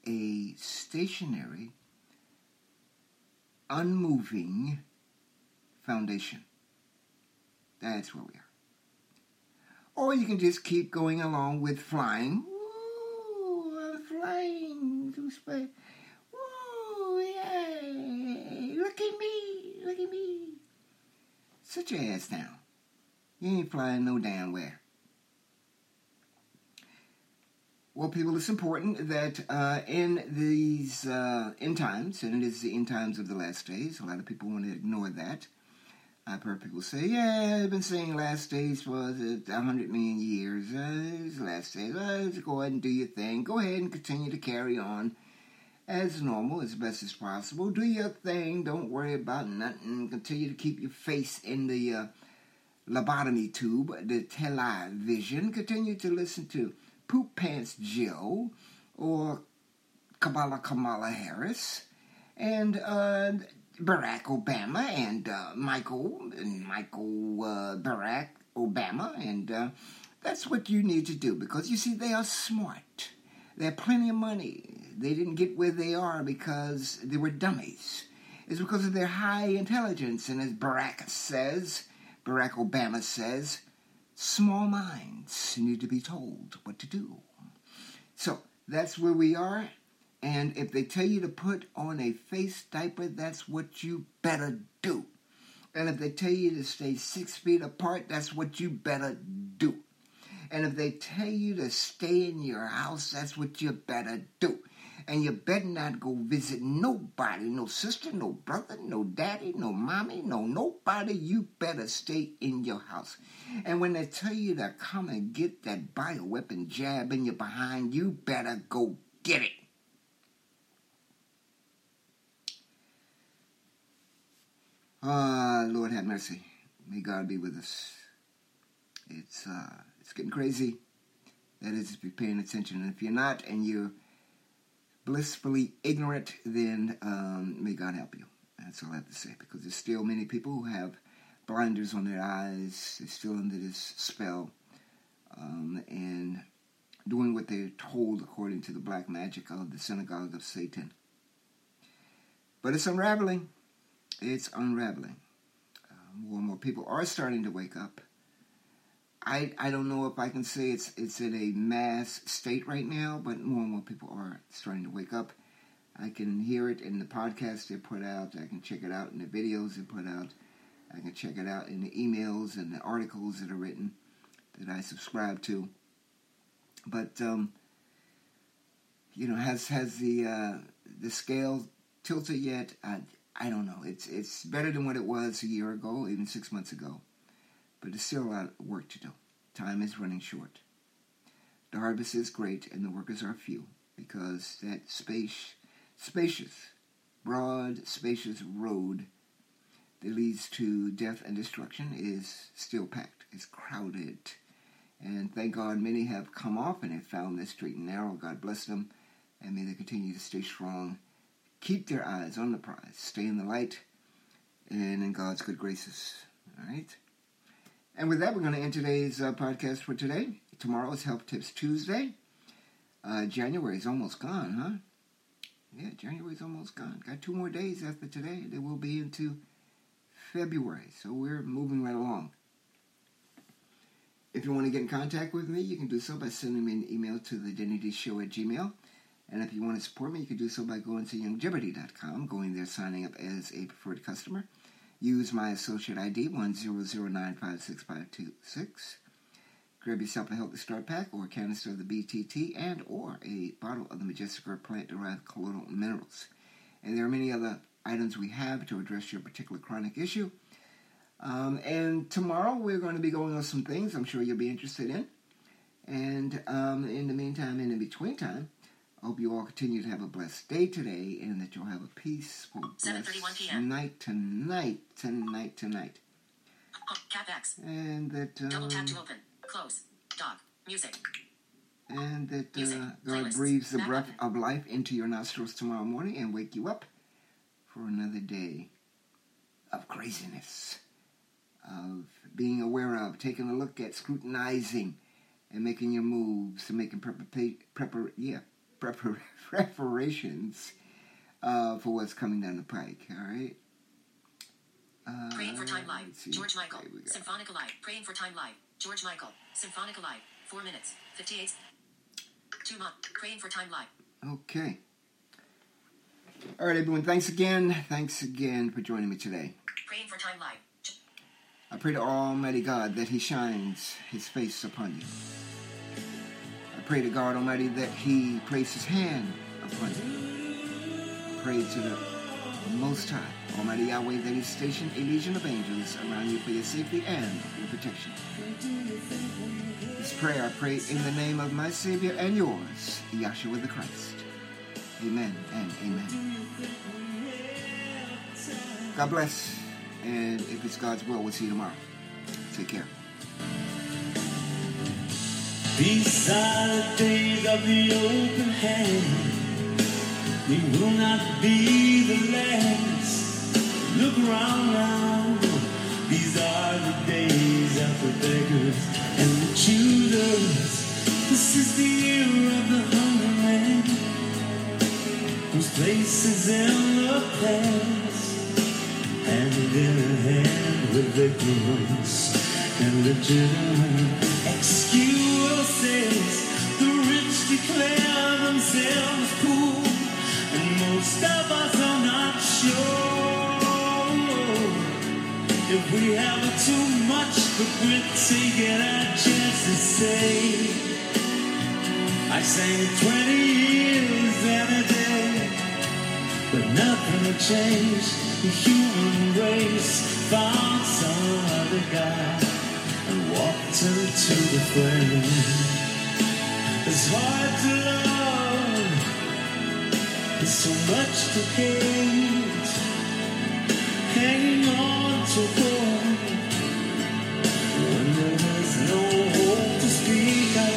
a stationary, unmoving foundation. That's where we are. Or you can just keep going along with flying. Ooh, I'm flying through space. Ooh, yay. Look at me. Look at me. Sit your ass down. You ain't flying no damn where. Well, people, it's important that uh, in these uh, end times, and it is the end times of the last days, a lot of people want to ignore that. I've heard people say, yeah, I've been saying last days for uh, 100 million years. Uh, last days. Uh, go ahead and do your thing. Go ahead and continue to carry on as normal, as best as possible. Do your thing. Don't worry about nothing. Continue to keep your face in the uh, lobotomy tube, the television. Continue to listen to Poop Pants Joe or Kamala Kamala Harris and uh, Barack Obama and uh, Michael and Michael uh, Barack Obama, and uh, that's what you need to do because you see they are smart. They have plenty of money. They didn't get where they are because they were dummies. It's because of their high intelligence, and as Barack says, Barack Obama says, small minds need to be told what to do. So that's where we are. And if they tell you to put on a face diaper, that's what you better do. And if they tell you to stay six feet apart, that's what you better do. And if they tell you to stay in your house, that's what you better do. And you better not go visit nobody, no sister, no brother, no daddy, no mommy, no nobody. You better stay in your house. And when they tell you to come and get that bioweapon jab in your behind, you better go get it. Ah, Lord have mercy. May God be with us. It's uh, it's getting crazy. That is, if you're paying attention, and if you're not, and you're blissfully ignorant, then um, may God help you. That's all I have to say. Because there's still many people who have blinders on their eyes. They're still under this spell, um, and doing what they're told according to the black magic of the synagogue of Satan. But it's unraveling. It's unraveling. Uh, more and more people are starting to wake up. I, I don't know if I can say it's it's in a mass state right now, but more and more people are starting to wake up. I can hear it in the podcast they put out. I can check it out in the videos they put out. I can check it out in the emails and the articles that are written that I subscribe to. But um, you know, has has the uh, the scale tilted yet? I I don't know. It's it's better than what it was a year ago, even six months ago. But there's still a lot of work to do. Time is running short. The harvest is great and the workers are few because that space, spacious, broad, spacious road that leads to death and destruction is still packed. It's crowded. And thank God many have come off and have found this straight and narrow. God bless them. And may they continue to stay strong. Keep their eyes on the prize. Stay in the light and in God's good graces. All right? And with that, we're going to end today's uh, podcast for today. Tomorrow is Health Tips Tuesday. Uh, January is almost gone, huh? Yeah, January's almost gone. Got two more days after today. Then we'll be into February. So we're moving right along. If you want to get in contact with me, you can do so by sending me an email to the Denny Show at Gmail. And if you want to support me, you can do so by going to youngjeopardy.com, going there, signing up as a preferred customer. Use my associate ID 100956526. Grab yourself a healthy start pack or a canister of the BTT and or a bottle of the Majestic Earth plant-derived colloidal minerals. And there are many other items we have to address your particular chronic issue. Um, and tomorrow we're going to be going on some things I'm sure you'll be interested in. And um, in the meantime, and in between time, hope you all continue to have a blessed day today and that you'll have a peaceful, blessed night tonight, tonight, tonight.
CapEx.
And that,
Double tap to open. Close. Dog. Music.
and that
Music.
uh, God
Playlist.
breathes the
Back
breath of life into your nostrils tomorrow morning and wake you up for another day of craziness, of being aware of, taking a look at, scrutinizing, and making your moves, and making prepar- prepar- yeah, prepar- [LAUGHS] preparations uh, for what's coming down the pike. All right. Uh,
Praying for Time Live. George Michael.
There we go.
Symphonica Live. Praying for Time Live. George Michael. Symphonica Live. Four minutes. 58. Two months. Praying for Time Live.
Okay. All right, everyone. Thanks again. Thanks again for joining me today.
Praying for Time Live.
I pray to Almighty God that He shines His face upon you. Pray to God Almighty that He place His hand upon you. Pray to the Most High, Almighty Yahweh, that He station a legion of angels around you for your safety and your protection. This prayer I pray in the name of my Savior and yours, Yahshua the Christ. Amen and amen. God bless. And if it's God's will, we'll see you tomorrow. Take care.
These are the days of the open hand. We will not be the last. Look around now. These are the days of the beggars and the choosers. This is the year of the hungry man, whose place is in the past, hand in a hand with ignorance and legitimately excuses. The rich declare themselves poor, and most of us are not sure if we have too much but we're taking our chances. Say, I sang 20 years and a day. But nothing will change the human race. Found some other guy walked into the flame. It's hard to love, there's so much to hate. Hanging on to hope when there is no hope to speak of.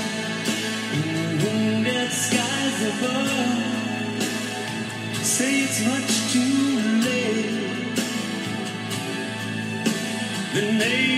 In the wounded skies above, say it's much too late. The neighbor